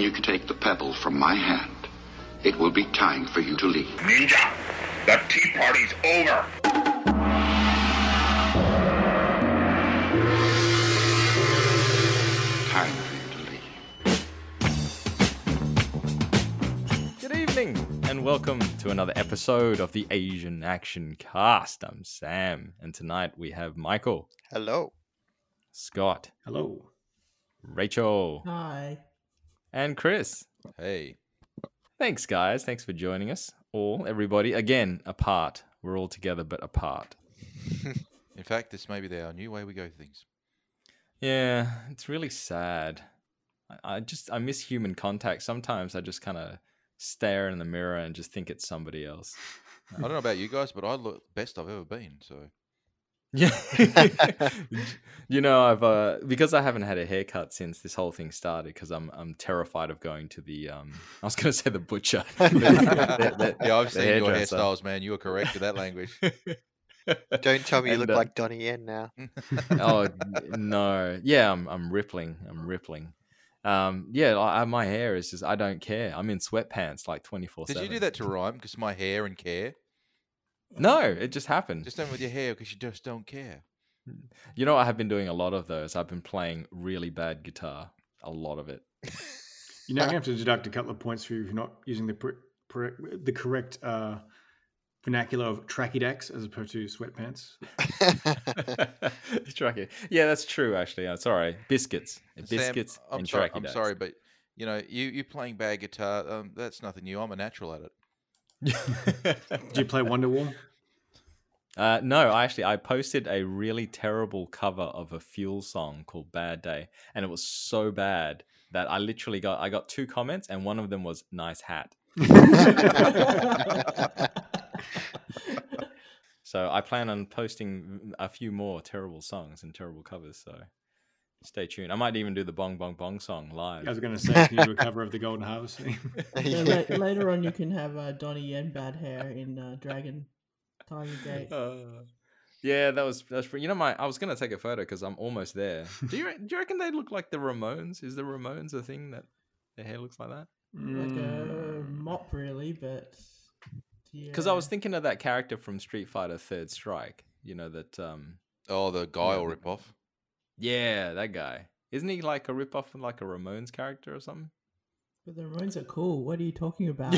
when you can take the pebble from my hand, it will be time for you to leave. Ninja, the tea party's over. Time for you to leave. Good evening, and welcome to another episode of the Asian Action Cast. I'm Sam, and tonight we have Michael, Hello. Scott, Hello. Rachel, Hi. And Chris. Hey, Thanks, guys. Thanks for joining us. All, everybody, again, apart. We're all together, but apart. in fact, this may be our new way we go things. Yeah, it's really sad. I, I just, I miss human contact. Sometimes I just kind of stare in the mirror and just think it's somebody else. I don't know about you guys, but I look best I've ever been. So Yeah. you know, I've uh because I haven't had a haircut since this whole thing started because I'm I'm terrified of going to the um I was going to say the butcher. The- the- the- yeah, I've seen your hairstyles, man. You were correct with that language. Don't tell me you And, look uh, like Donnie Yen now. oh no. Yeah, I'm I'm rippling. I'm rippling. Um yeah, I, I- my hair is just I don't care. I'm in sweatpants like 24/7. Did you do that to rhyme? Because my hair and care. No, it just happened. Just don't with your hair because you just don't care. You know, I have been doing a lot of those. I've been playing really bad guitar. A lot of it. You know, you have to deduct a couple of points for you if you're not using the pr- pr- the correct uh, vernacular of trackie dacks as opposed to sweatpants. Tracky. Yeah, that's true. Actually, uh, sorry. Biscuits, Sam, biscuits, I'm and sorry. tracky I'm days. sorry, but you know, you you playing bad guitar. Um, that's nothing new. I'm a natural at it. Did you play Wonderwall? uh, no, I actually I posted a really terrible cover of a Fuel song called "Bad Day," and it was so bad that I literally got I got two comments, and one of them was "nice hat." So I plan on posting a few more terrible songs and terrible covers. So stay tuned. I might even do the Bong Bong Bong song live. I was going to say, can you do a cover of the Golden Harvest theme? Yeah, la- later on, you can have uh, Donnie Yen bad hair in uh, Dragon Tiger Gate. Uh, yeah, that was that's pretty- you know my I was gonna take a photo because I'm almost there. Do you re- do you reckon they look like the Ramones? Is the Ramones a thing that their hair looks like that? Like a Mm, mop, really, but. Because I was thinking of that character from Street Fighter Third Strike. You know that um Oh, the Guile but- ripoff. Yeah that guy isn't he like a ripoff of like a Ramones character or something? But the Ramones are cool. What are you talking about?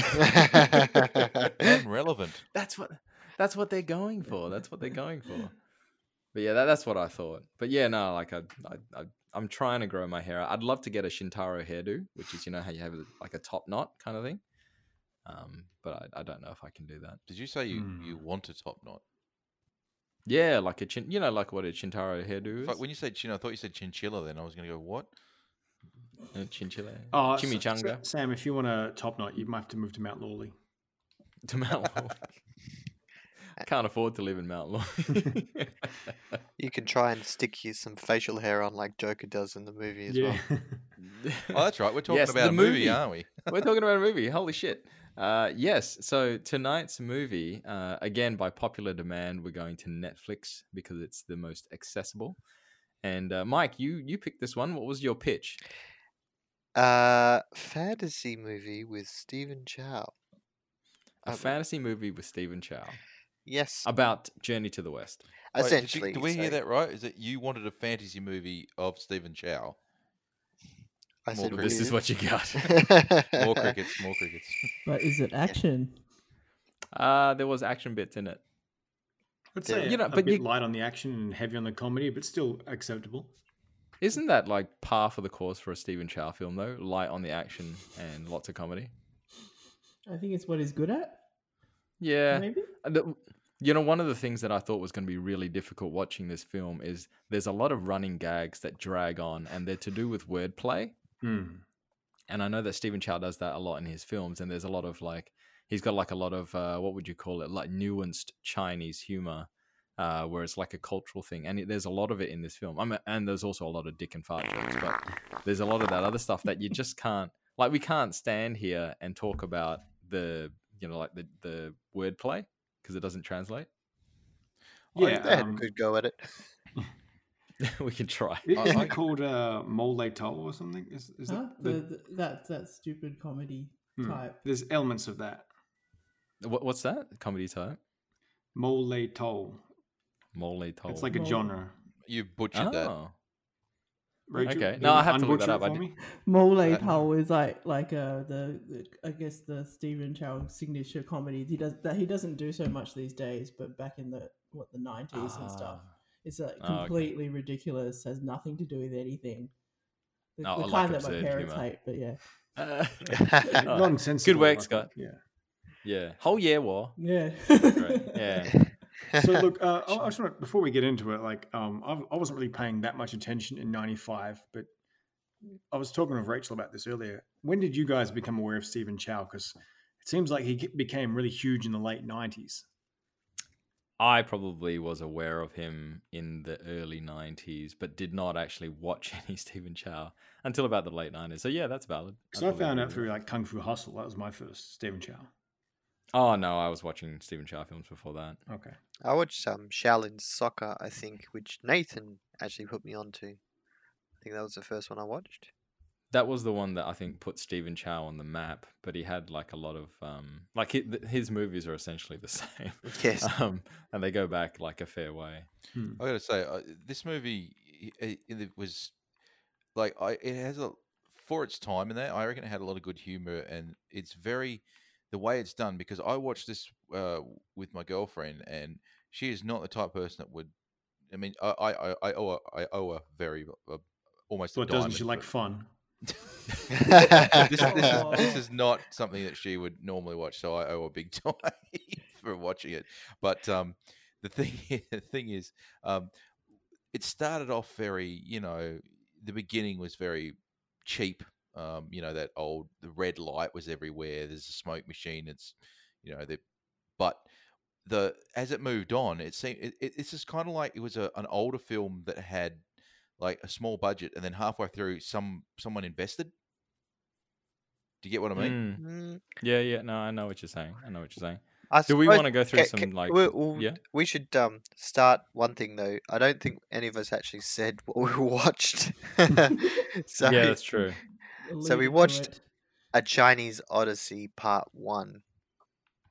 and relevant. That's what that's what they're going for. That's what they're going for. But yeah, that, that's what I thought. But yeah, no, like I, I, I I'm trying to grow my hair. out. I'd love to get a Shintaro hairdo, which is you know how you have like a top knot kind of thing. Um, but I, I don't know if I can do that. Did you say you, Hmm. you want a top knot? Yeah, like a chin, you know, like what a Chintaro hairdo is. Fuck, when you said chin, I thought you said chinchilla. Then I was going to go what? Uh, chinchilla, Oh, S- chimichanga, S- Sam, if you want a top knot, you might have to move to Mount Lawley. to Mount Lawley. Can't afford to live in Mount Lawley. you can try and stick you some facial hair on like Joker does in the movie as yeah. well. Oh, that's right. We're talking Yes, about the a movie, movie. aren't we? We're talking about a movie. Holy shit. Uh, yes. So tonight's movie, uh, again by popular demand, we're going to Netflix because it's the most accessible. And uh, Mike, you you picked this one. What was your pitch? Uh, fantasy movie with Stephen Chow. A Um, fantasy movie with Stephen Chow Yes, about Journey to the West. Wait, did you- essentially. Did we hear that right? Is that you wanted a fantasy movie of Stephen Chow? I More said than This is what you got. More crickets, more crickets. but is it action? uh, there was action bits in it. I'd say You know, a but bit you- light on the action and heavy on the comedy, but still acceptable. Isn't that like par for the course for a Stephen Chow film though? Light on the action and lots of comedy. I think it's what he's good at. Yeah. Maybe. Uh, the- you know, one of the things that I thought was going to be really difficult watching this film is there's a lot of running gags that drag on, and they're to do with wordplay. Hmm. And I know that Stephen Chow does that a lot in his films, and there's a lot of like he's got like a lot of uh, what would you call it, like nuanced Chinese humor, uh, where it's like a cultural thing, and it, there's a lot of it in this film. I mean, and there's also a lot of dick and fart jokes, but there's a lot of that other stuff that you just can't like. We can't stand here and talk about the you know like the the wordplay because it doesn't translate. Yeah, they had a um, good go at it. we can try. I- Isn't it called uh, Mole Toll or something? Is, is Huh? that The, the, the, that that stupid comedy Hmm. type. There's elements of that. What, what's that? Comedy type? Mole Toll. Mole Toll. It's like a genre. You butchered that. Oh. Rachel, Okay. No, I have to look that unbutcher up. For me? Mole Uh, Toll is like like uh the, the I guess the Stephen Chow signature comedy. He does that he doesn't do so much these days, but back in the what the nineties and stuff, Ah. It's like Oh, okay. completely ridiculous. Has nothing to do with anything. The, Oh, the I like kind that my parents humour. hate, but yeah, Uh, Nonsensical. Good work, I think, Scott. Yeah. yeah. Whole year war. yeah, Great. Yeah. so look, uh, I, I just want before we get into it, like um, I, I wasn't really paying that much attention in '95, but I was talking with Rachel about this earlier. When did you guys become aware of Stephen Chow? Because it seems like he became really huge in the late '90s. I probably was aware of him in the early 90s, but did not actually watch any Stephen Chow until about the late 90s. So, yeah, that's valid. So I probably found out through like Kung Fu Hustle. That was my first Stephen Chow. Oh, no, I was watching Stephen Chow films before that. Okay. I watched um, Shaolin Soccer, I think, which Nathan actually put me onto. I think that was the first one I watched. That was the one that I think put Stephen Chow on the map, but he had like a lot of, um, like hi- th- his movies are essentially the same. Yes. Um, and they go back like a fair way. Hmm. I got to say, uh, this movie it, it was like I it has a for its time in there. I reckon it had a lot of good humor, and it's very the way it's done because I watched this uh, with my girlfriend, and she is not the type of person that would. I mean, I I, I- I owe her, I owe her very uh, almost. a What doesn't she like fun? This, this, is, this is not something that she would normally watch, so I owe a big time for watching it. But um, the thing, the thing is, um, it started off very, you know, the beginning was very cheap. Um, you know that old the red light was everywhere. There's a smoke machine. It's, you know, the, but the as it moved on, it seemed it, it, it's just kind of like it was a, an older film that had like a small budget, and then halfway through, some someone invested. Do you get what I mean? Mm. Mm, Yeah, yeah. No, I know what you're saying. I know what you're saying. I Do we want to go through ca- some ca- like? we, we'll- yeah. we should um start one thing though. I don't think any of us actually said what we watched. so yeah, that's true. So we watched- a Chinese Odyssey Part One.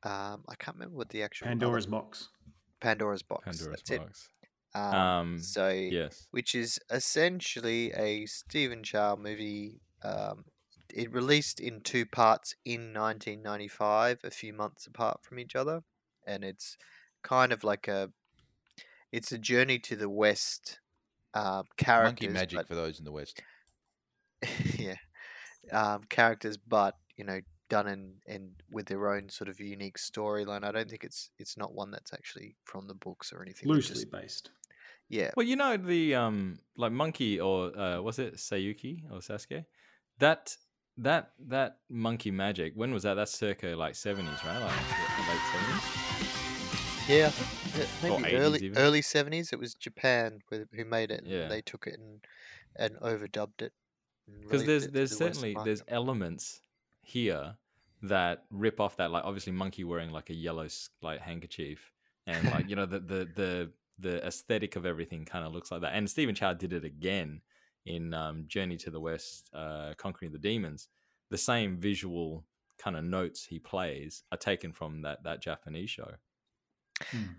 Um, I can't remember what the actual other- Pandora's box. Pandora's box. Pandora's that's box. it. Um, Um, so Yes. which is essentially a Stephen Chow movie. Um, it released in two parts in 1995, a few months apart from each other, and it's kind of like a, it's a journey to the west. Um, characters, Monkey magic but- for those in the West. yeah, um, characters, but you know, done in, in with their own sort of unique storyline. I don't think it's it's not one that's actually from the books or anything. Loosely just- based. Yeah. Well, you know the um like monkey or uh was it Saiyuki or Sasuke? That that that monkey magic. When was that? That's circa like seventies, right? Like late seventies. Yeah, I think that Or maybe early even. early seventies. It was Japan who made it. Yeah. they took it and and overdubbed it. Because there's it there's the certainly there's elements here that rip off that. Like obviously monkey wearing like a yellow like handkerchief and like you know the the the the aesthetic of everything kind of looks like that. And Stephen Chow did it again in um, Journey to the West, uh, Conquering the Demons. The same visual kind of notes he plays are taken from that that Japanese show. Hmm.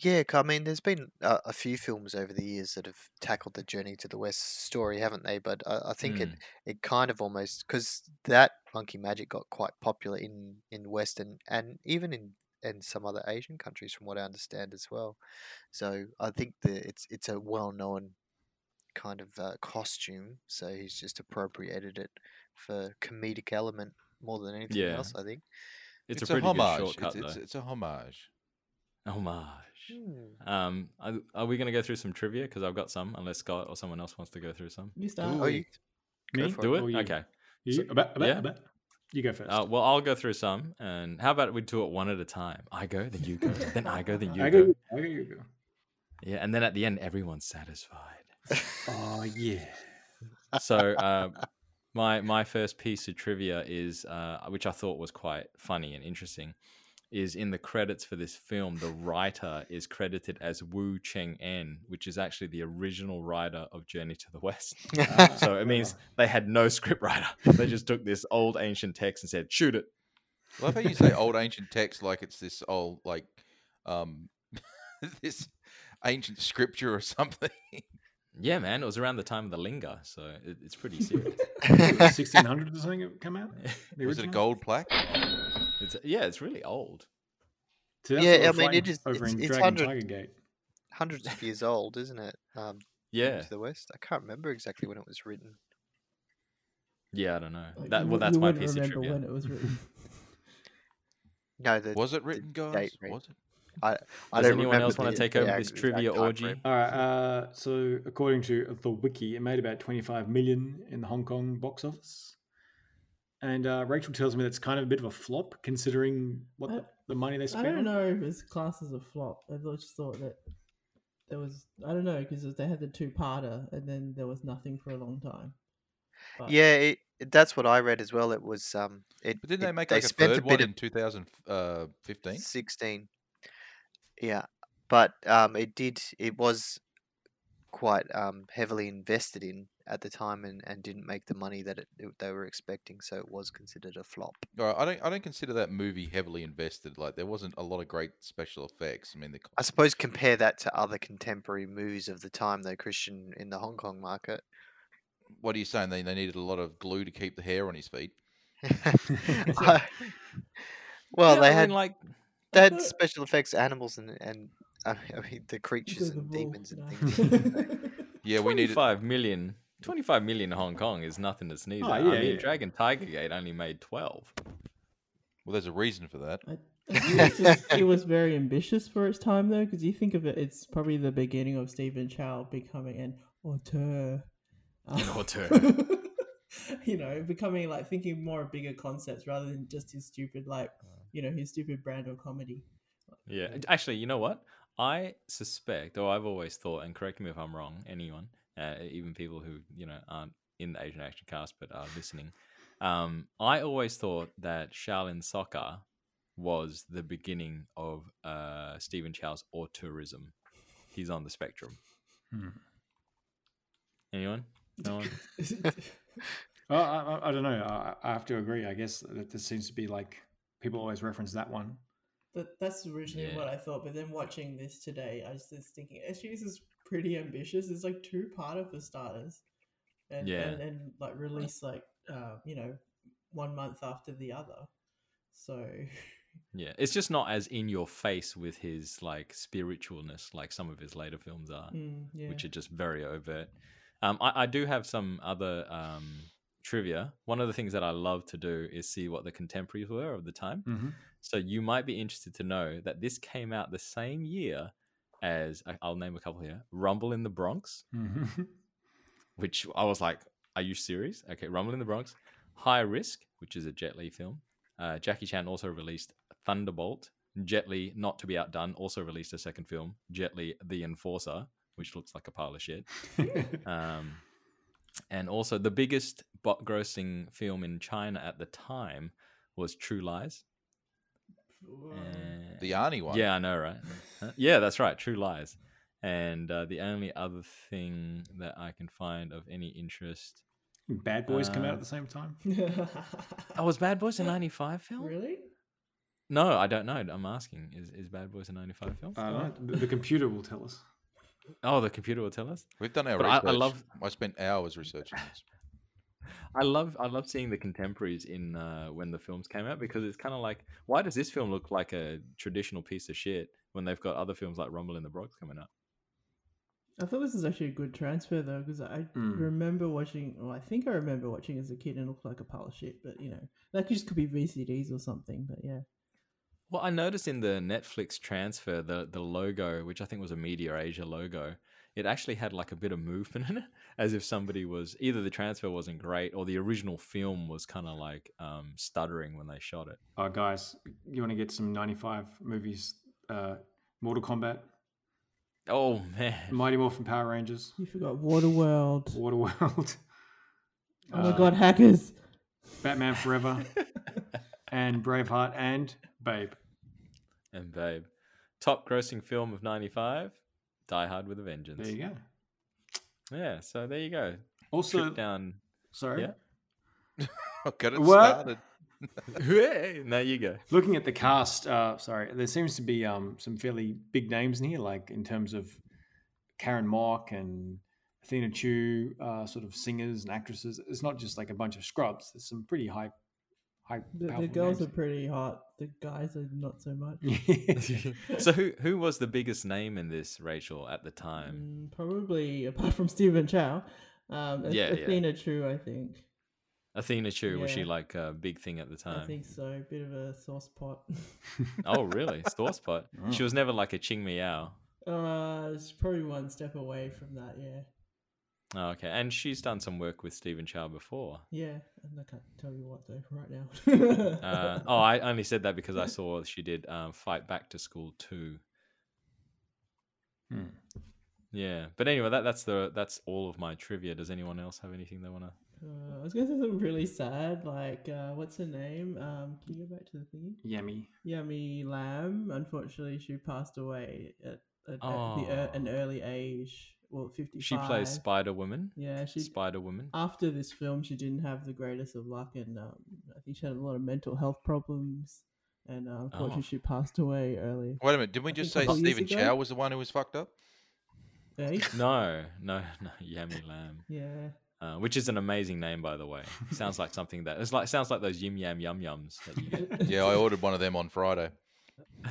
Yeah, 'cause I mean, there's been a, a few films over the years that have tackled the Journey to the West story, haven't they? But I, I think it Mm. it kind of almost because that Monkey Magic got quite popular in in Western and even in in some other Asian countries, from what I understand as well. So I think that it's it's a well known kind of uh, costume. So he's just appropriated it for comedic element more than anything Yeah. else. I think. It's, It's, a a, pretty good homage. shortcut It's, it's, it's a homage. Homage. Hmm. Um, are, are we going to go through some trivia? Because I've got some, unless Scott or someone else wants to go through some. You start. Oh, you, go Me? for Do it? Or? Okay. You, So- about, about, yeah. about. You go first. Uh, well, I'll go through some, and how about we do it one at a time? I go, then you go, then I go, then you I go. go. I go. You go. Yeah, and then at the end, everyone's satisfied. Oh yeah. so, uh, my my first piece of trivia is, uh, which I thought was quite funny and interesting, is in the credits for this film, the writer is credited as Wu Cheng En, which is actually the original writer of Journey to the West. so it means they had no script writer. They just took this old ancient text and said, "Shoot it." I love how you say old ancient text like it's this old like um this ancient scripture or something. Yeah, man, it was around the time of the Linga, so it, it's pretty serious. Sixteen hundred or something it came out. The Was it a gold plaque? It's yeah, it's really old. See, that's Yeah, I mean, it fighting is- over it's- in it's Dragon 100 Tiger Gate. Hundreds of years old, isn't it? Um, Yeah, to the west. I can't remember exactly when it was written. yeah, I don't know. Like, That you well, that's you my wouldn't piece of trivia. when it was written. No, the Was it written, guys? date range. Was it? I Does don't anyone remember else want to take over this trivia orgy? frame. All right. Uh, so according to the wiki, it made about 25 million in the Hong Kong box office. And uh, Rachel tells me that's kind of a bit of a flop considering what I- the, the money they spent. I don't on. know if it's classed as a flop. I thought- just thought that there was I don't know because they had the two parter and then there was nothing for a long time. But Yeah, it, it- that's what I read as well. It was um, it. But didn't it- they make like a spent third bit one of in 2015? 16. Yeah, but um, it did. It was quite um heavily invested in at the time and, and didn't make the money that it, it- they were expecting. So it was considered a flop. All right, I don't. I don't consider that movie heavily invested. Like there wasn't a lot of great special effects. I mean, the I suppose compare that to other contemporary movies of the time, though, Christian, in the Hong Kong market. what are you saying? They they needed a lot of glue to keep the hair on his feet. I- well, Yeah, they I had mean, like they had thought- special effects, animals, and and I mean the creatures and demons and things. Yeah, we needed. 25 million 25 million in Hong Kong is nothing to sneeze Oh, at. yeah, I mean, yeah. Dragon Tiger Gate only made 12. Well, there's a reason for that. I, I think it's just- it was very ambitious for its time though because you think of it, it's probably the beginning of Stephen Chow becoming an auteur. An Um, auteur. you know, becoming like thinking more of bigger concepts rather than just his stupid like you know his stupid brand of comedy. Yeah, actually, you know what? I suspect, or I've always thought, and correct me if I'm wrong, anyone, uh, even people who you know aren't in the Asian Action Cast but are listening, um, I always thought that Shaolin Soccer was the beginning of uh, Stephen Chow's auteurism. He's on the spectrum. Hmm. Anyone? No one? Well, I, I, I don't know. I, I have to agree. I guess that this seems to be like people always reference that one. That, that's originally what I thought, but then watching this today, I was just thinking, actually, this is pretty ambitious. It's like two part of for starters, and Yeah. and, and like release like uh, you know one month after the other. So Yeah, it's just not as in your face with his like spiritualness like some of his later films are. mm, yeah, which are just very overt. Um, I, I do have some other um, trivia. One of the things that I love to do is see what the contemporaries were of the time. Mm-hmm. So you might be interested to know that this came out the same year as I- I'll name a couple here: Rumble in the Bronx, Mm-hmm. which I was like, "Are you serious?" Okay, Rumble in the Bronx, High Risk, which is a Jet Li film. Uh, Jackie Chan also released Thunderbolt. Jet Li, not to be outdone, also released a second film, Jet Li: The Enforcer, which looks like a pile of shit. Um, and also, the biggest bo- grossing film in China at the time was True Lies. Uh, The Arnie one. yeah, I know, right? Huh? yeah, that's right. True Lies. And uh, the only other thing that I can find of any interest. Bad Boys come out Uh, at the same time. Oh, was Bad Boys a 95 film? really? No, I don't know. I'm asking. Is, is Bad Boys a 95 film? I don't know. The, the computer will tell us. Oh, the computer will tell us. We've done our But I- I research. I, spent hours researching this. I love I love seeing the contemporaries in uh, when the films came out because it's kind of like why does this film look like a traditional piece of shit when they've got other films like Rumble in the Bronx coming up? I thought this was actually a good transfer though, because I Mm. remember watching. Well, I think I remember watching as a kid and it looked like a pile of shit. But you know, that just could be VCDs or something. But yeah, Well, I noticed in the Netflix transfer the the logo, which I think was a Media Asia logo, it actually had like a bit of movement in it, as if somebody was either the transfer wasn't great or the original film was kind of like um, stuttering when they shot it. Oh, guys, you want to get some 95 movies? Uh, Mortal Kombat, Oh man, Mighty Morphin Power Rangers, you forgot Waterworld. Waterworld, Oh my uh, god, hackers! Batman Forever, and Braveheart, and Babe. and Babe. Top grossing film of '95, Die Hard with a Vengeance. There you go. Yeah, so there you go. Also, Trip down. sorry. Yeah. Got it What? started. Hey, there you go. Looking at the cast, uh, sorry, there seems to be um, some fairly big names in here, like in terms of Karen Mok and Athena Chu, uh, sort of singers and actresses. It's not just like a bunch of scrubs. There's some pretty high, high. The, the powerful girls are pretty hot. The guys are not so much. so who who was the biggest name in this, Rachel, at the time? Mm, probably apart from Stephen Chow. Um, Ath- Yeah, yeah. Athena Chu, I think. Athena Chu was she like a big thing at the time? I think so. Bit of a sauce pot. Oh, really? Store spot. Oh. She was never like a Ching Miao. uh, it's probably one step away from that. Yeah, Oh, okay, and she's done some work with Stephen Chow before. yeah. And I can't tell you what though right now. Uh, oh, I only said that because I saw she did um, Fight Back to School too. Hmm. Yeah, but anyway, that that's the that's all of my trivia. Does anyone else have anything they want to? Uh, I was gonna say something really sad, like uh, what's her name? Um, can you go back to the thingy? Yummy. Yummy Lam. Unfortunately, she passed away at, at, at the, Oh. an early age. Well, fifty-five. She plays Spider Woman. Yeah, she. Spider Woman. After this film, she didn't have the greatest of luck, and um, I think she had a lot of mental health problems. And uh, unfortunately, Oh. she passed away early. Wait a minute. didn't we I just say a couple years Stephen ago? Chow was the one who was fucked up? Eh? No, no, no, Yummy Lam. Yeah. Uh, which is an amazing name, by the way. Sounds like something that it's like sounds like those yim yam yum yums that you get. Yeah, I ordered one of them on Friday.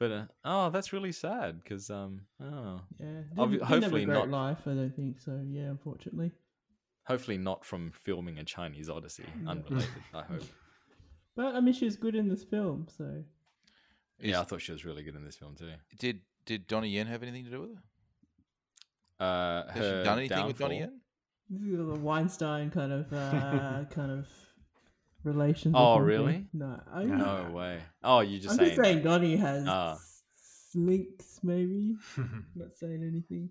But uh, oh, that's really sad because um oh Yeah. Didn't, Obvi- didn't hopefully have a great not- life, I don't think so. Yeah, unfortunately. hopefully not from filming a Chinese Odyssey. Unrelated, I hope. But I mean, she was good in this film, so Is- Yeah, I thought she was really good in this film too. Did did Donnie Yen have anything to do with it? Uh, Has she done anything with Donnie downfall- Yen? this is a Weinstein kind of uh, kind of relations. Oh, really? No, I, No way. Oh, you just I'm saying. just saying Donnie has s- links, maybe. Not saying anything.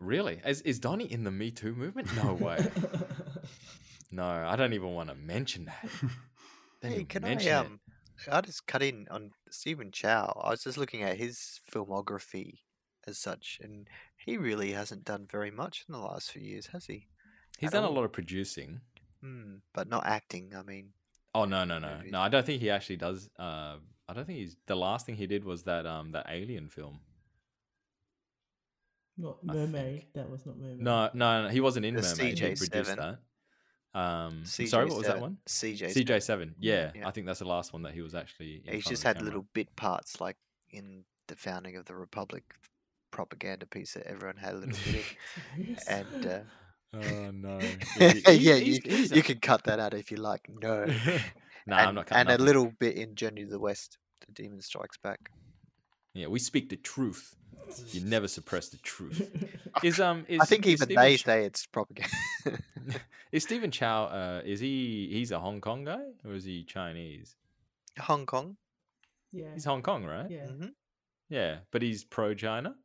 Really? Is is Donnie in the Me Too movement? No way. no, I don't even want to mention that. Hey, can I mention it. um? I just cut in on Stephen Chow. I was just looking at his filmography as such, and he really hasn't done very much in the last few years, has he? He's at done a lot of producing. Hmm, but not acting. I mean, Oh no no no Movies. no! I don't think he actually does. Uh, I don't think he's. The last thing he did was that um that Alien film. Not Mermaid. That was not Mermaid. No no no, he wasn't in The Mermaid. He produced CJ7. that. Um, sorry, what was that one? CJ. CJ Seven. Yeah, Yeah. I think that's the last one that he was actually. In He's just had camera. little bit parts, like in the founding of the Republic propaganda piece that everyone had a little bit in. And uh, Oh no! yeah, He's- you, he's- he's a- you can cut that out if you like. No, no, and, I'm not cutting and a little bit in Journey to the West, The Demon Strikes Back. Yeah, we speak the truth. You never suppress the truth. Is um is I think is even Stephen they Chow- say it's propaganda. is Stephen Chow uh is he he's a Hong Kong guy or is he Chinese? Hong Kong. yeah. He's Hong Kong, right? Yeah. hmm Yeah, but he's pro China.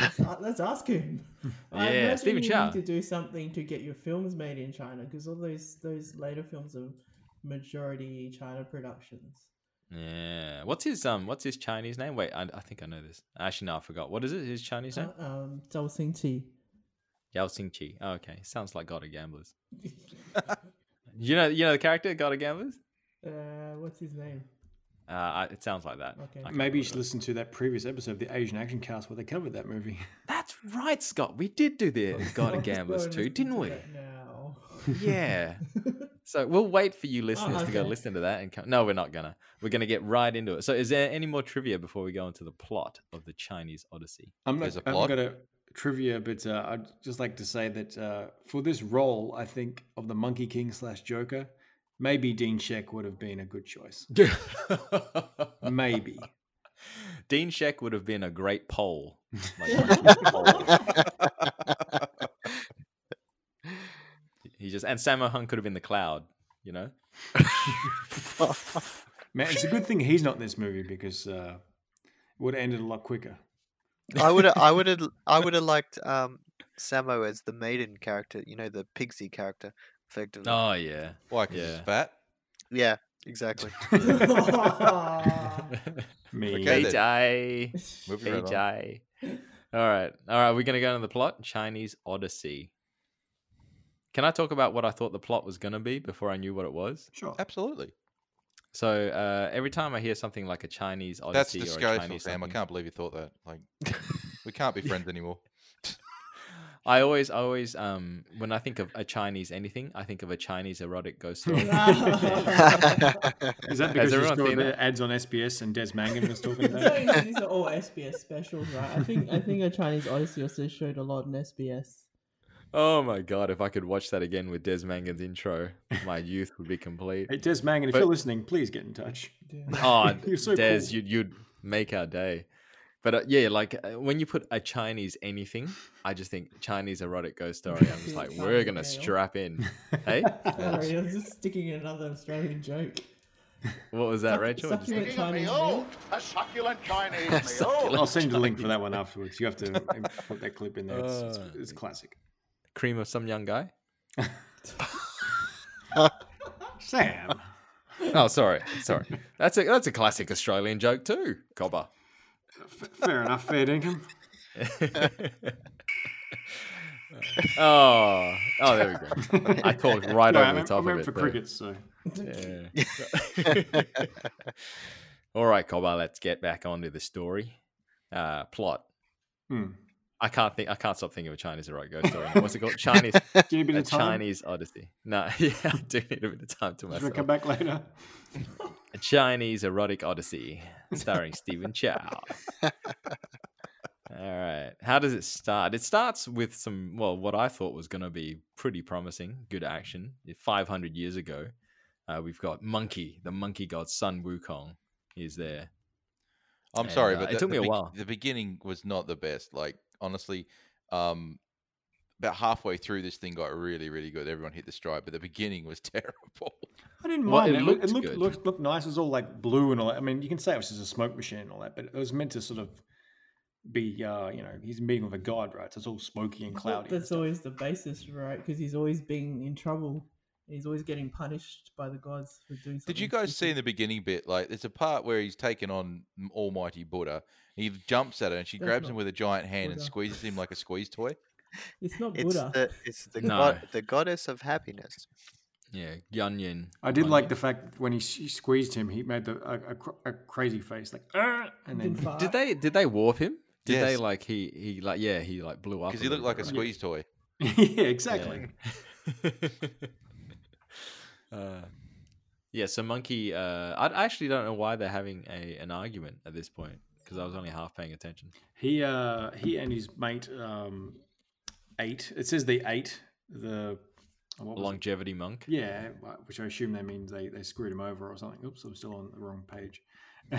Let's Let's ask him. Yeah, Stephen you Chow. need to do something to get your films made in China because all those those later films are majority China productions. Yeah. What's his um what's his Chinese name? Wait, I, I think I know this. Actually no, I forgot. What is it? His Chinese name? Uh, um, Zhao Xingqi. Yao Xing Chi. Oh, okay. Sounds like God of Gamblers. You know you know the character God of Gamblers? Uh, what's his name? Uh, it sounds like that. Okay. Maybe you remember. should listen to that previous episode of the Asian Action Cast where they covered that movie. That's right, Scott. We did do the God I'll of Gamblers too, didn't we? Now. Yeah. So we'll wait for you listeners to go listen to that and come. No, we're not gonna. We're gonna get right into it. So, is there any more trivia before we go into the plot of the Chinese Odyssey? I'm not, There's a I haven't plot? got a trivia, but uh, I'd just like to say that uh, for this role, I think of the Monkey King slash Joker, maybe Dean Shek would have been a good choice. Maybe. Dean Shek would have been a great pole. Like, Monkey's he just and Sammo Hung could have been the cloud. You know. Man, it's a good thing he's not in this movie because uh, it would have ended a lot quicker. I would I would have I would have liked um Sammo as the maiden character, you know, the Pigsy character, effectively. Oh yeah. Why? Because Yeah. he's fat. Yeah, exactly. Me. Okay, then. HI. Moving right All right. All right. We're going to go into the plot Chinese Odyssey. Can I talk about what I thought the plot was going to be before I knew what it was? Sure. Absolutely. So uh, every time I hear something like a Chinese That's Odyssey or a Chinese Sam. I can't believe you thought that. Like, we can't be friends anymore. I always, I always, um, when I think of a Chinese anything, I think of a Chinese erotic ghost story. Is that because you everyone saw seen the it? ads on SBS and Des Mangan was talking about it? So these are all SBS specials, right? I think I think a Chinese Odyssey also showed a lot on SBS. oh my god! If I could watch that again with Des Mangan's intro, my youth would be complete. Hey, Des Mangan, if But- you're listening, please get in touch. Oh, You're so Des, cool. you'd you'd make our day. But uh, yeah, like uh, when you put a Chinese anything, I just think Chinese erotic ghost story. I'm just like, we're gonna strap in. Hey, Sorry, I was just sticking in another Australian joke. what was that, Suck- Rachel? Succulent Speaking Chinese meal, meal. a succulent Chinese meal. Succulent I'll send you the link for that one afterwards. You have to um, put that clip in there. It's, it's, Uh, it's classic. cream of some young guy. Sam. Oh, sorry, sorry. That's a that's a classic Australian joke too, Cobber. Fair enough, fair dinkum. oh, oh, there we go. I called right No, over the top I of meant it. for though. crickets, so. Yeah. All right, Cobber, let's get back onto the story. Uh, plot. Hmm. I can't think. I can't stop thinking of a Chinese erotic ghost story. What's it called? Chinese. Do you need a bit a of time? Chinese Odyssey. No, yeah, I do need a bit of time to Do you want myself. come back later? A Chinese erotic Odyssey, starring Stephen Chow. All right. How does it start? It starts with some, well, what I thought was going to be pretty promising, good action. 500 years ago, uh, we've got Monkey, the monkey god Sun Wukong, is there. I'm And, sorry, uh, but it took me a be- while. The beginning was not the best. Like honestly, um, about halfway through, this thing got really, really good. Everyone hit the stride, but the beginning was terrible. I didn't Well, mind it it. It looked looked, good. looked, looked nice. It was all like blue and all that. I mean, you can say it was just a smoke machine and all that, but it was meant to sort of be, uh, you know, he's meeting with a god, right? So it's all smoky and cloudy. and That's stuff. always the basis, right? Because he's always being in trouble. He's always getting punished by the gods for doing something. Did you guys see in the beginning bit like there's a part where he's taken on Almighty Buddha? He jumps at her and she That's grabs him with a giant hand and squeezes him like a squeeze toy. It's not It's Buddha. the it's the No. god, the goddess of happiness. Yeah, Guanyin. I did like Monkey. the fact that when he, she squeezed him, he made the, a, a, cr- a crazy face, like, "Ah," and then Didn't. Did they did they warp him? Did they like he he like yeah he like blew up Because he looked like a bit, right? squeeze toy. yeah, exactly. uh, yeah, so monkey. Uh, I actually don't know why they're having a an argument at this point because I was only half paying attention. He uh he and his mate um ate. It says they ate the was it? Longevity monk. Yeah, which I assume that means they, they screwed him over or something. Oops, I'm still on the wrong page.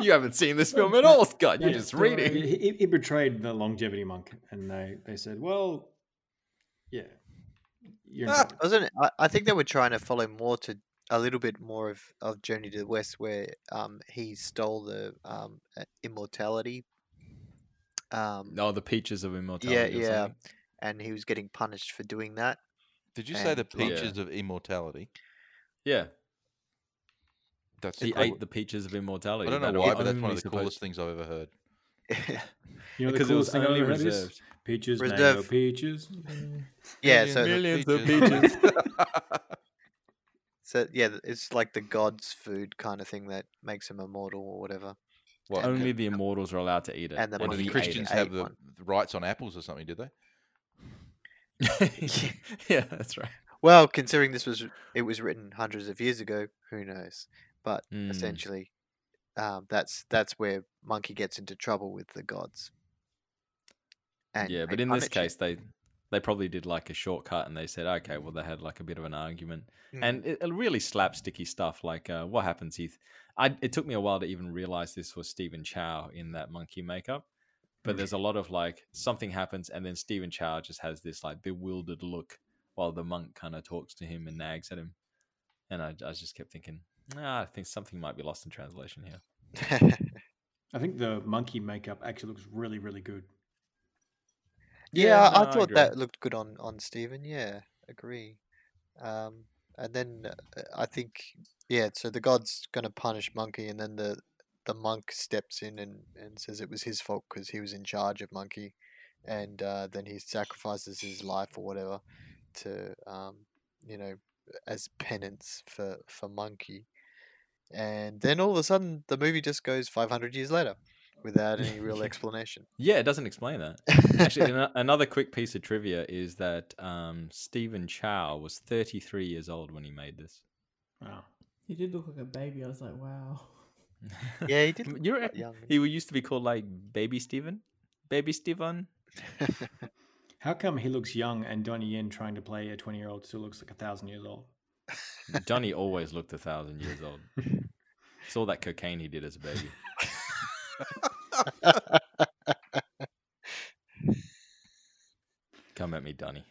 you haven't seen this film at all, Scott. You're Yeah, just reading. he, he, he betrayed the longevity monk, and they, they said, "Well, yeah, you're in Ah. trouble." Wasn't it? I, I think they were trying to follow more to a little bit more of, of Journey to the West, where um he stole the um uh, immortality. Um, No, the peaches of immortality. yeah, yeah, something. and he was getting punished for doing that. Did you say the And- Yeah. peaches of immortality? yeah. That's He cool. ate the peaches of immortality. I don't know that why, are but that's one of the supposed- coolest things I've ever heard. You know the because it was thing I've only ever heard is reserved. Peaches, mango, Reserve. peaches. yeah, so Millions of peaches. so yeah, it's like the gods' food kind of thing that makes him immortal or whatever. Well, And Only the immortals are allowed to eat it. and the what, And did he the Christians it. have ate the, one. rights on apples or something? Did they? yeah, that's right. Well, considering this was it was written hundreds of years ago, who knows? But Mm. essentially, um, that's that's where Monkey gets into trouble with the gods. And yeah, they but in this punish him. case, they they probably did like a shortcut, and they said, okay, well, they had like a bit of an argument, Mm. and it, it really slapsticky stuff. Like, uh, what happens? He, I, it took me a while to even realize this was Stephen Chow in that monkey makeup. But Mm. there's a lot of like something happens, and then Stephen Chow just has this like bewildered look while the monk kind of talks to him and nags at him, and I, I just kept thinking, ah, I think something might be lost in translation here. I think the monkey makeup actually looks really, really good. Yeah, Yeah, I, no, I I thought agree. that looked good on on Stephen. Yeah, agree. Um, and then uh, I think yeah. So the god's gonna punish Monkey, and then the the monk steps in and, and says it was his fault because he was in charge of Monkey, and uh, then he sacrifices his life or whatever to um, you know as penance for for Monkey, and then all of a sudden the movie just goes 500 years later without any real explanation. Yeah, it doesn't explain that. Actually, ano- another quick piece of trivia is that um, Stephen Chow was 33 years old when he made this. Wow. He did look like a baby. I was like, wow. Yeah, he did look You're, quite young. he used to be called like Baby Stephen, Baby Stephen. How come he looks young and Donnie Yen trying to play a 20 year old still looks like a thousand years old? Johnny always looked a thousand years old. It's all that cocaine he did as a baby. Come at me, Donnie.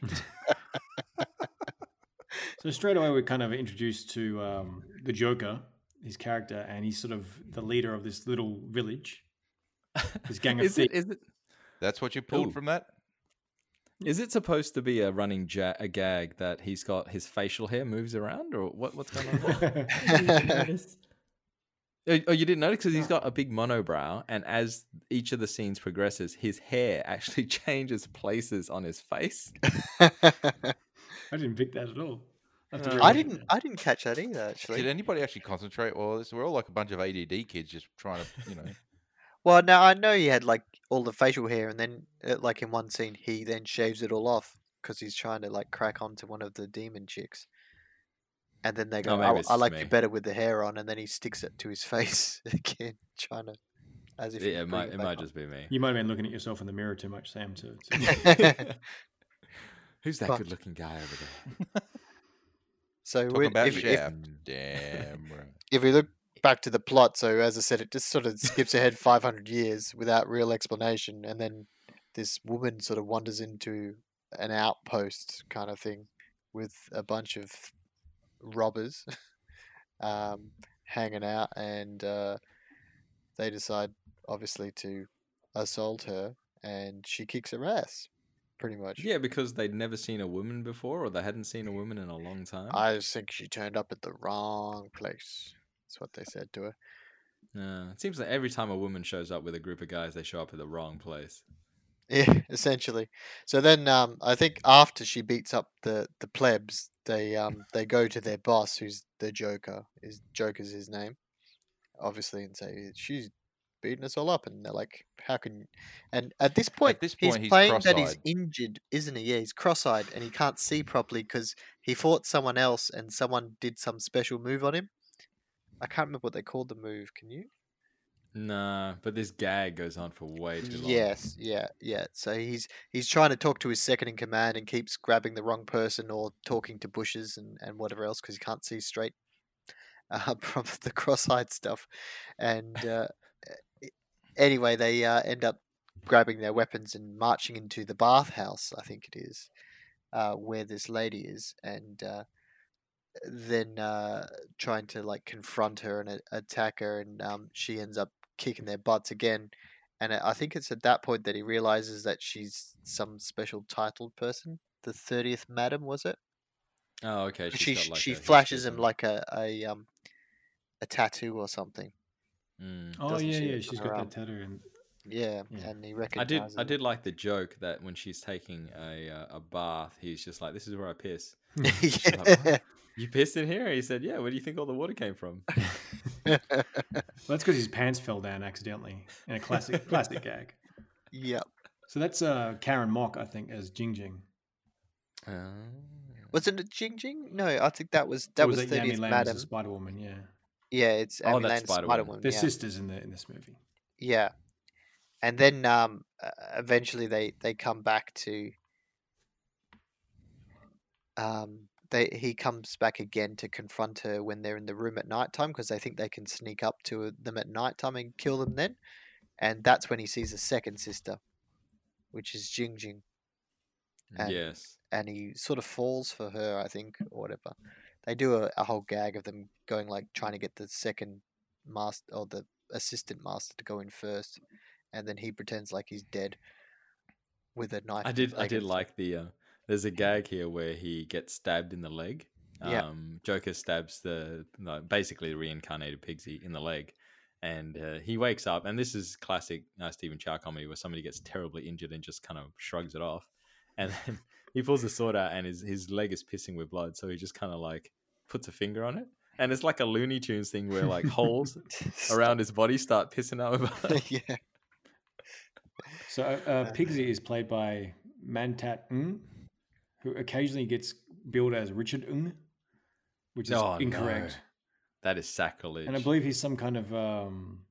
So straight away, we're kind of introduced to um, the Joker, his character, and he's sort of the leader of this little village, this gang of is it thieves. is it That's what you pulled Ooh. from that. is it supposed to be a running ja- a gag that he's got his facial hair moves around, or what? What's going on? there? I didn't notice. Oh, oh, you didn't notice because he's got a big monobrow, and as each of the scenes progresses, his hair actually changes places on his face. I didn't pick that at all. I, Uh, I didn't. I didn't catch that either. Actually. Did anybody actually concentrate? Well, this, we're all like a bunch of ADD kids just trying to, you know. Well, now I know he had like all the facial hair, and then uh, like in one scene, he then shaves it all off because he's trying to like crack onto one of the demon chicks. And then they go, Oh, maybe "I, it's I like me. you better with the hair on," and then he sticks it to his face again, trying to, as if Yeah, it might it it might on. just be me. You might have been looking at yourself in the mirror too much, Sam. To, to... Who's that But- good-looking guy over there? so Talking we- about if, if, Shaft. Damn right. if we look back to the plot, so as I said, it just sort of skips ahead 500 years without real explanation, and then this woman sort of wanders into an outpost kind of thing with a bunch of robbers um, hanging out, and uh, they decide, obviously, to assault her, and she kicks her ass, pretty much. Yeah, because they'd never seen a woman before, or they hadn't seen a woman in a long time. I just think she turned up at the wrong place. That's what they said to her. Yeah, it seems like every time a woman shows up with a group of guys, they show up at the wrong place. Yeah, essentially. So then, um, I think after she beats up the the plebs, they um they go to their boss, who's the Joker. Is Joker's his name, obviously, and say she's beating us all up, and they're like, "How can?" And at this point, this he's point, he's playing that he's injured, isn't he? Yeah, he's cross-eyed and he can't see properly because he fought someone else, and someone did some special move on him. I can't remember what they called the move. Can you? Nah, but this gag goes on for way too long. Yes, yeah, yeah. So he's he's trying to talk to his second in command and keeps grabbing the wrong person or talking to bushes and, and whatever else because he can't see straight uh, from the cross-eyed stuff. And uh, anyway, they uh, end up grabbing their weapons and marching into the bathhouse. I think it is uh, where this lady is, and uh, then uh, trying to like confront her and attack her, and um, she ends up kicking their butts again. And I I think it's at that point that he realizes that she's some special titled person. The thirtieth madam was it? Oh, okay. she's She got, like, she a flashes him like a a um a tattoo or something. Mm. Oh doesn't yeah, she, yeah. on She's her got arm? that tattoo, and Yeah, Yeah. and he recognizes. I recognizes. did. I did like the joke that when she's taking a uh, a bath, he's just like, "This is where I piss." yeah. like, "What? You pissed in here? He said, "Yeah." Where do you think all the water came from? well, that's because his pants fell down accidentally in a classic classic gag. yep. So that's uh, Karen Mok, I think, as Jing Jing. Ah. Wasn't it Jing Jing? No, I think that was Or that was that Yami thirtieth Lam madam. as the Spider Woman? Yeah, Yeah, it's Oh, Amy that's Lane's Spider-Woman. Spider-Woman. they're yeah. sisters in the in this movie. Yeah, and then um, uh, eventually they they come back to. Um, they he comes back again to confront her when they're in the room at night time because they think they can sneak up to them at night time and kill them then, and that's when he sees a second sister, which is Jing Jing, And- yes. and he sort of falls for her, I think, or whatever. They do a, a whole gag of them going like trying to get the second master or the assistant master to go in first, and then he pretends like he's dead with a knife. I did. I did like the. Uh, there's a gag here where he gets stabbed in the leg, Yeah. um, Joker stabs the no, basically the reincarnated Pigsy in the leg, and uh, he wakes up. And this is classic uh, Stephen Chow comedy where somebody gets terribly injured and just kind of shrugs it off, and then he pulls the sword out and his his leg is pissing with blood, so he just kind of like puts a finger on it. And it's like a Looney Tunes thing where like holes around his body start pissing out with blood. yeah. So uh, Pigsy is played by Mantat Ng, who occasionally gets billed as Richard Ng, which is Oh, no. incorrect. That is sacrilege. And I believe he's some kind of um,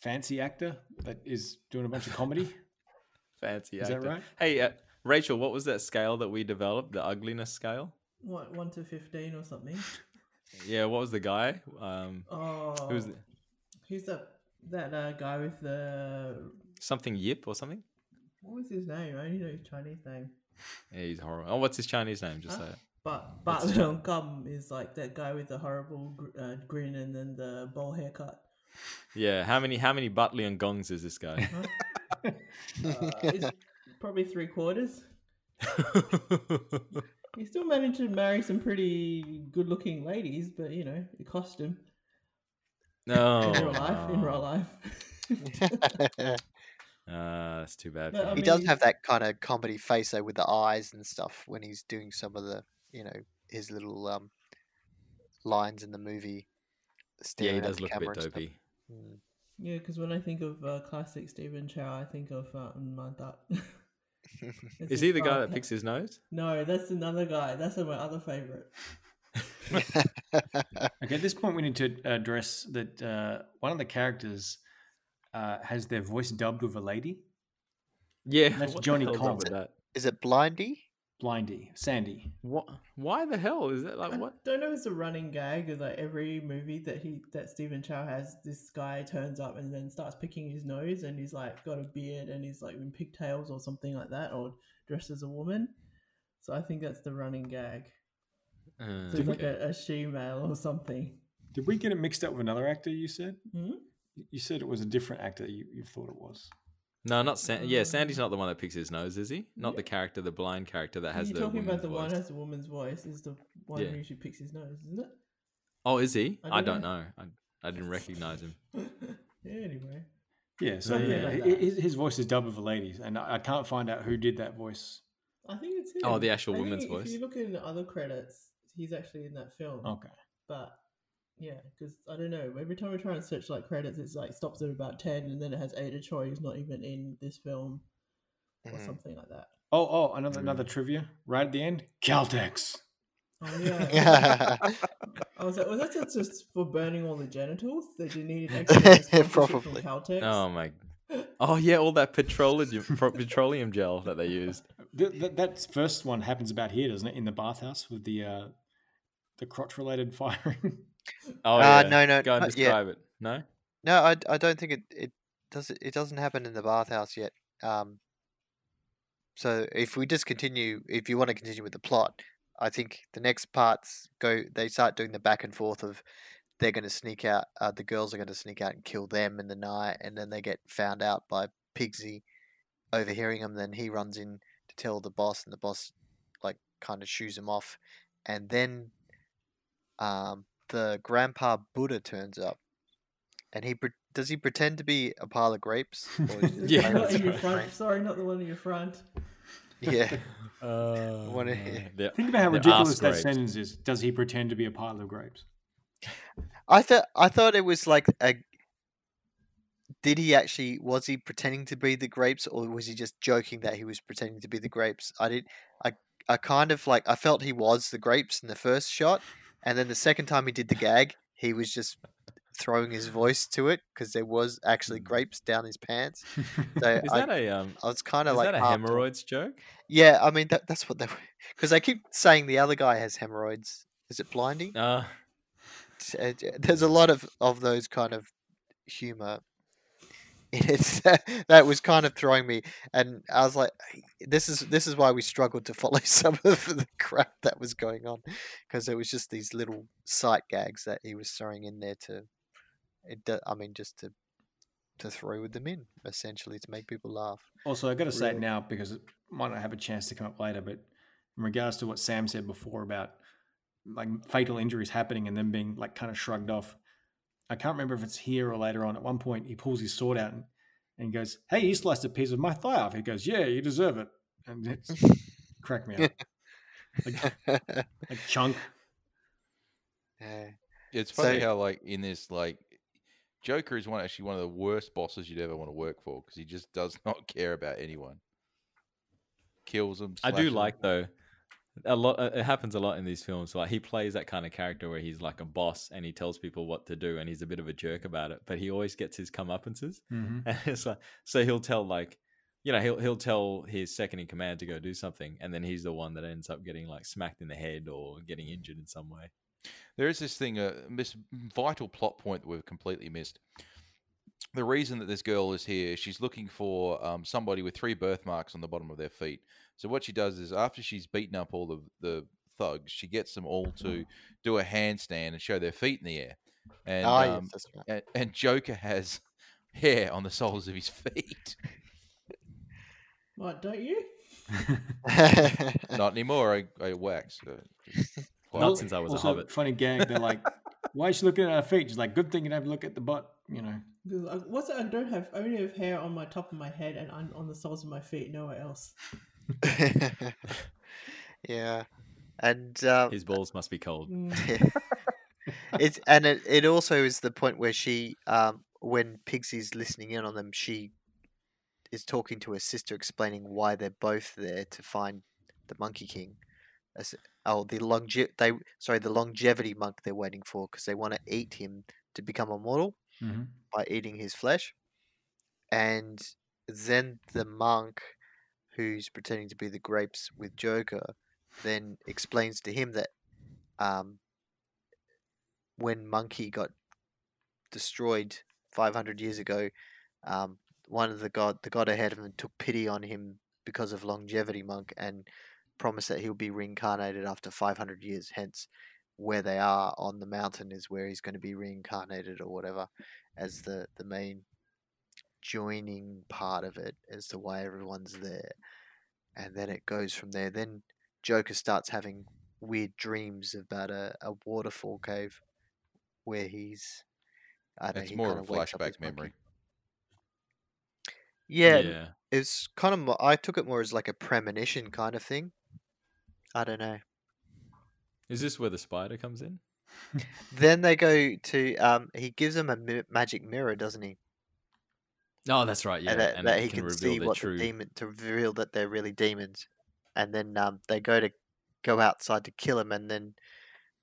fancy actor that is doing a bunch of comedy. fancy. Is that right? Hey, uh, Rachel, what was that scale that we developed? The ugliness scale. What one to fifteen or something? Yeah, what was the guy? Um, Oh, who's the, who's that? That uh, guy with the something Yip or something? what was his name? I only know his Chinese name. Yeah, he's horrible. Oh, what's his Chinese name? Just Huh? say it. But What's but his Leon Gum is like that guy with the horrible gr- uh, grin and then the bowl haircut. Yeah, how many how many Butley and Gongs is this guy? Uh, probably three quarters. He still managed to marry some pretty good-looking ladies, but you know, it cost him no, in real life. In real life. Uh, that's too bad. But, for I him. he does have that kind of comedy face though with the eyes and stuff when he's doing some of the you know his little um lines in the movie. yeah, he does look a bit dopey. Mm. Yeah, because when I think of uh, classic Stephen Chow, I think of uh, Man Tat. It's Is he the guy that picks his nose? No, that's another guy. That's my other favorite. Okay, at this point, we need to address that uh, one of the characters uh, has their voice dubbed with a lady, Yeah, That's what Johnny hell's up Kong. with that. Is it Blindy? Blindy, Sandy. What? Why the hell is that? Like I what? don't know if it's a running gag of like every movie that he that Stephen Chow has, this guy turns up and then starts picking his nose and he's like got a beard and he's like in pigtails or something like that or dressed as a woman. So I think that's the running gag. Uh, So it's like a, a she-male or something. Did we get it mixed up with another actor? You said Hmm? You said it was a different actor. You, you thought it was. no, not San- Yeah, Um, Sandy's not the one that picks his nose, is he? Not the character, the blind character that has You're the talking about the woman's one voice. has a woman's voice is the one Yeah. who usually picks his nose, isn't it? Oh, is he? I I don't don't know. I, I didn't recognize him. yeah, anyway. Yeah, so Something yeah, like his, his voice is dubbed with a lady's, and I, I can't find out who did that voice. I think it's him. Oh, the actual I think woman's If you look in the other credits, he's actually in that film. Okay. But yeah, because I don't know. Every time I try and search like credits, it's like stops at about ten, and then it has Ada Choi who's not even in this film or Mhm. something like that. Oh, oh, another Mm. another trivia right at the end. Caltex. Oh yeah. I was like, well, that's just- just for burning all the genitals. They did need an extra Probably. from Caltex. Oh my. Oh yeah, all that petroleum petroleum gel that they used. Th- th- that first one happens about here, doesn't it? In the bathhouse with the uh, the crotch related firing. Oh Uh, yeah. no, no, Go and uh, yeah. it. No. No, I, I don't think it, it does it doesn't happen in the bathhouse yet. Um, so if we just continue, if you want to continue with the plot, I think the next parts go. They start doing the back and forth of they're going to sneak out. Uh, the girls are going to sneak out and kill them in the night, and then they get found out by Pigsy overhearing them. Then he runs in to tell the boss, and the boss like kind of shoos him off, and then um, the grandpa Buddha turns up, and he pre- does he pretend to be a pile of grapes? Or is he just Yeah, not in your front. Sorry, not the one in your front. Yeah. Uh, Wanna no. They're- Think about how ridiculous that grapes. sentence is. Does he pretend to be a pile of grapes? I thought I thought it was like a. Did he actually was he pretending to be the grapes or was he just joking that he was pretending to be the grapes? I did I I kind of like I felt he was the grapes in the first shot, and then the second time he did the gag, he was just throwing his voice to it because there was actually grapes down his pants. So Is I, that a um? I was kind of like that a hemorrhoids joke? Yeah, I mean that, that's what they because they keep saying the other guy has hemorrhoids. Is it blinding? Uh, uh, there's a lot of of those kind of humor in it uh, that was kind of throwing me and i was like this is this is why we struggled to follow some of the crap that was going on because it was just these little sight gags that he was throwing in there to it i mean just to to throw with them in essentially to make people laugh Also, I got to say it now because it might not have a chance to come up later. But in regards to what Sam said before about like fatal injuries happening and then being like kind of shrugged off. I can't remember if it's here or later on. At one point, he pulls his sword out and, and goes, "Hey, you sliced a piece of my thigh off." He goes, "Yeah, you deserve it," and it's crack me up. Like, like chunk. Yeah. It's funny So- how like in this like Joker is one actually one of the worst bosses you'd ever want to work for because he just does not care about anyone. Kills them. I do slashes 'em. like though a lot. uh, It happens a lot in these films. Like he plays that kind of character where he's like a boss and he tells people what to do, and he's a bit of a jerk about it. But he always gets his comeuppances, hmm and it's like so he'll tell like you know he'll he'll tell his second in command to go do something, and then he's the one that ends up getting like smacked in the head or getting injured in some way. There is this thing, a this vital plot point that we've completely missed. The reason that this girl is here, she's looking for um, somebody with three birthmarks on the bottom of their feet. So what she does is, after she's beaten up all the the thugs, she gets them all to do a handstand and show their feet in the air. And Ah, um, yes, right. and, and Joker has hair on the soles of his feet. What, don't you? Not anymore. I, I wax. Uh, Not quietly. since I was a also, hobbit. funny gag. They're like, "Why is she looking at her feet?" She's like, "Good thing you don't have a look at the butt." You know. 'Cause I, what's it? I don't have. I only have hair on my top of my head and on, on the soles of my feet. Nowhere else. yeah, and um, His balls must be cold. Mm. it's and it, it also is the point where she um when Pigsy's listening in on them, she is talking to her sister, explaining why they're both there to find the Monkey King. As- Oh, the longe- they sorry, the longevity monk they're waiting for because they want to eat him to become immortal hmm by eating his flesh. And then the monk, who's pretending to be the grapes with Joker, then explains to him that um, when Monkey got destroyed 500 years ago, um, one of the god, the god ahead of him, took pity on him because of longevity monk and promised that he'll be reincarnated after 500 years. Hence, where they are on the mountain is where he's going to be reincarnated or whatever as the the main joining part of it as to why everyone's there and then it goes from there then joker starts having weird dreams about a, a waterfall cave where he's I don't It's he more kinda a flashback as monkey. memory. yeah, yeah. it's kind of mo- i took it more as like a premonition kind of thing i don't know Is this where the spider comes in? then they go to um he gives them a mi- magic mirror doesn't he Oh, that's right. Yeah, and that, that he can, reveal see what true. the demon to reveal that they're really demons, and then um, they go to go outside to kill him, and then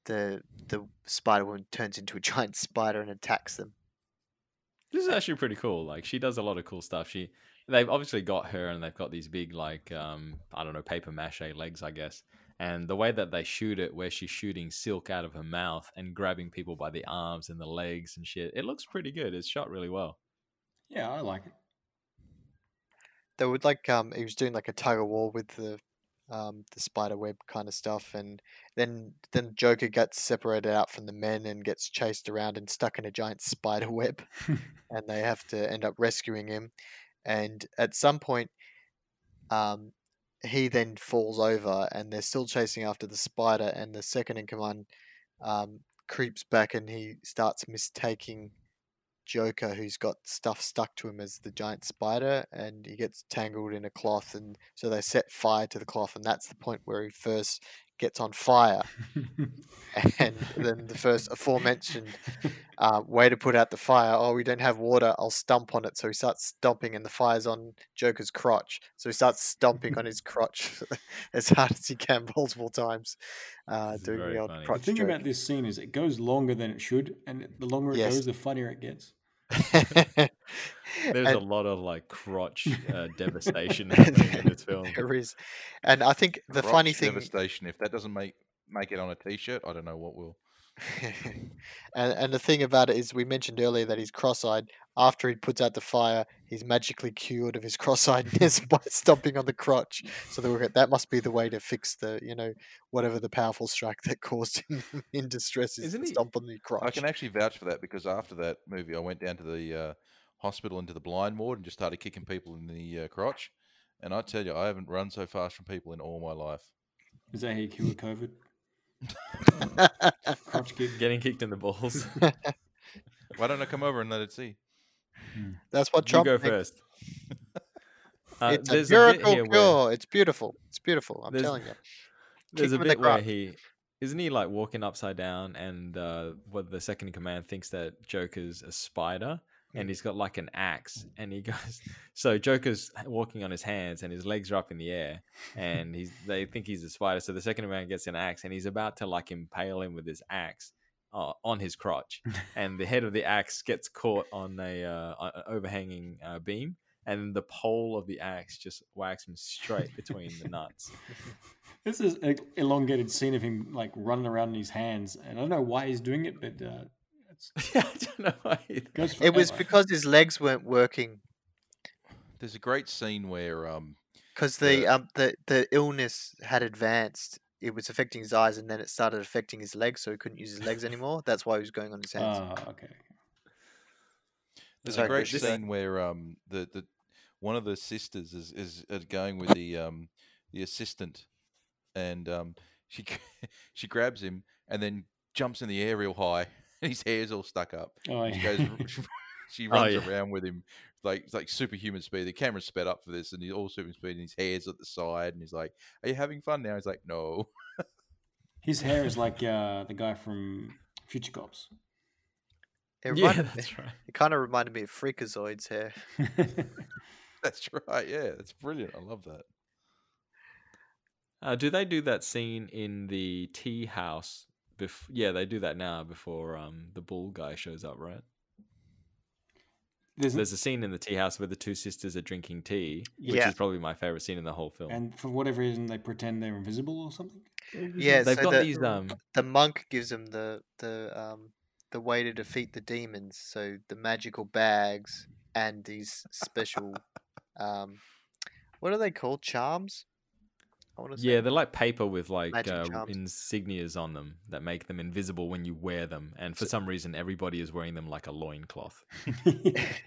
the the spider woman turns into a giant spider and attacks them. This is actually pretty cool. Like she does a lot of cool stuff. She they've obviously got her and they've got these big like um I don't know paper mache legs I guess. And the way that they shoot it, where she's shooting silk out of her mouth and grabbing people by the arms and the legs and shit, it looks pretty good. It's shot really well. Yeah, I like it. They would like um he was doing like a tug of war with the um the spider web kind of stuff, and then then Joker gets separated out from the men and gets chased around and stuck in a giant spider web. and they have to end up rescuing him. And at some point, um, he then falls over, and they're still chasing after the spider. And the second in command um, creeps back, and he starts mistaking Joker, who's got stuff stuck to him, as the giant spider, and he gets tangled in a cloth. And so they set fire to the cloth, and that's the point where he first gets on fire. And then the first aforementioned uh, way to put out the fire. Oh, we don't have water. I'll stomp on it. So he starts stomping, and the fire's on Joker's crotch. So he starts stomping on his crotch as hard as he can multiple times, uh, doing the old funny. The the thing joke. about this scene is it goes longer than it should, and the longer it Yes. goes, the funnier it gets. There's a lot of like crotch uh, devastation happening in this film. there is, and I think the funny thing, devastation. If that doesn't make make it on a t-shirt, I don't know what will. and and the thing about it is, we mentioned earlier that he's cross-eyed. After he puts out the fire, he's magically cured of his cross-eyedness by stomping on the crotch. So they were, that must be the way to fix the, you know, whatever the powerful strike that caused him in distress is Isn't to he- stomp on the crotch. I can actually vouch for that because after that movie, I went down to the uh, hospital into the blind ward and just started kicking people in the uh, crotch. And I tell you, I haven't run so fast from people in all my life. Is that how you cure COVID? Crotch kick. Getting kicked in the balls. Why don't I come over and let it see? That's what you go first. Uh, it's a there's a bit miracle here cure. where It's beautiful. It's beautiful. I'm There's- telling you. there's a him in the bit where he isn't he like walking upside down, and uh, what the second in command thinks that Joker's a spider, and he's got like an axe, and he goes. So Joker's walking on his hands, and his legs are up in the air, and he's they think he's a spider. So the second command gets an axe, and he's about to like impale him with his axe. Uh, on his crotch, and the head of the axe gets caught on a uh, an overhanging uh, beam, and the pole of the axe just whacks him straight between the nuts. This is an elongated scene of him like running around in his hands, and I don't know why he's doing it, but yeah, I don't know why. it goes. It was because his legs weren't working There's a great scene where um because the Yeah. um the the illness had advanced. It was affecting his eyes, and then it started affecting his legs, so he couldn't use his legs anymore. That's why he was going on his hands. Ah, okay. There's Sorry, a great Chris. scene where um the, the one of the sisters is is uh, going with the um the assistant, and um she she grabs him and then jumps in the air real high, and his hair's all stuck up. Oh, She goes, she Oh, runs yeah. around with him like like superhuman speed. The camera's sped up for this, and he's all superhuman speed, and his hair's at the side, and he's like, "Are you having fun now?" He's like, "No." His hair is like uh, the guy from Future Cops. It, Yeah, that's right. it kind of reminded me of Freakazoid's hair. That's right. Yeah, that's brilliant. I love that. Uh, do they do that scene in the tea house? Bef- yeah, they do that now before um, the bull guy shows up, right? There's, There's a scene in the tea house where the two sisters are drinking tea, which Yeah. is probably my favorite scene in the whole film. and for whatever reason, they pretend they're invisible or something. Yeah, They've so got the- these um, The monk gives them the the um the way to defeat the demons. So the magical bags and these special um, what are they called? Charms. I want to say. yeah, they're like paper with like uh, insignias on them that make them invisible when you wear them. And for some reason, everybody is wearing them like a loincloth.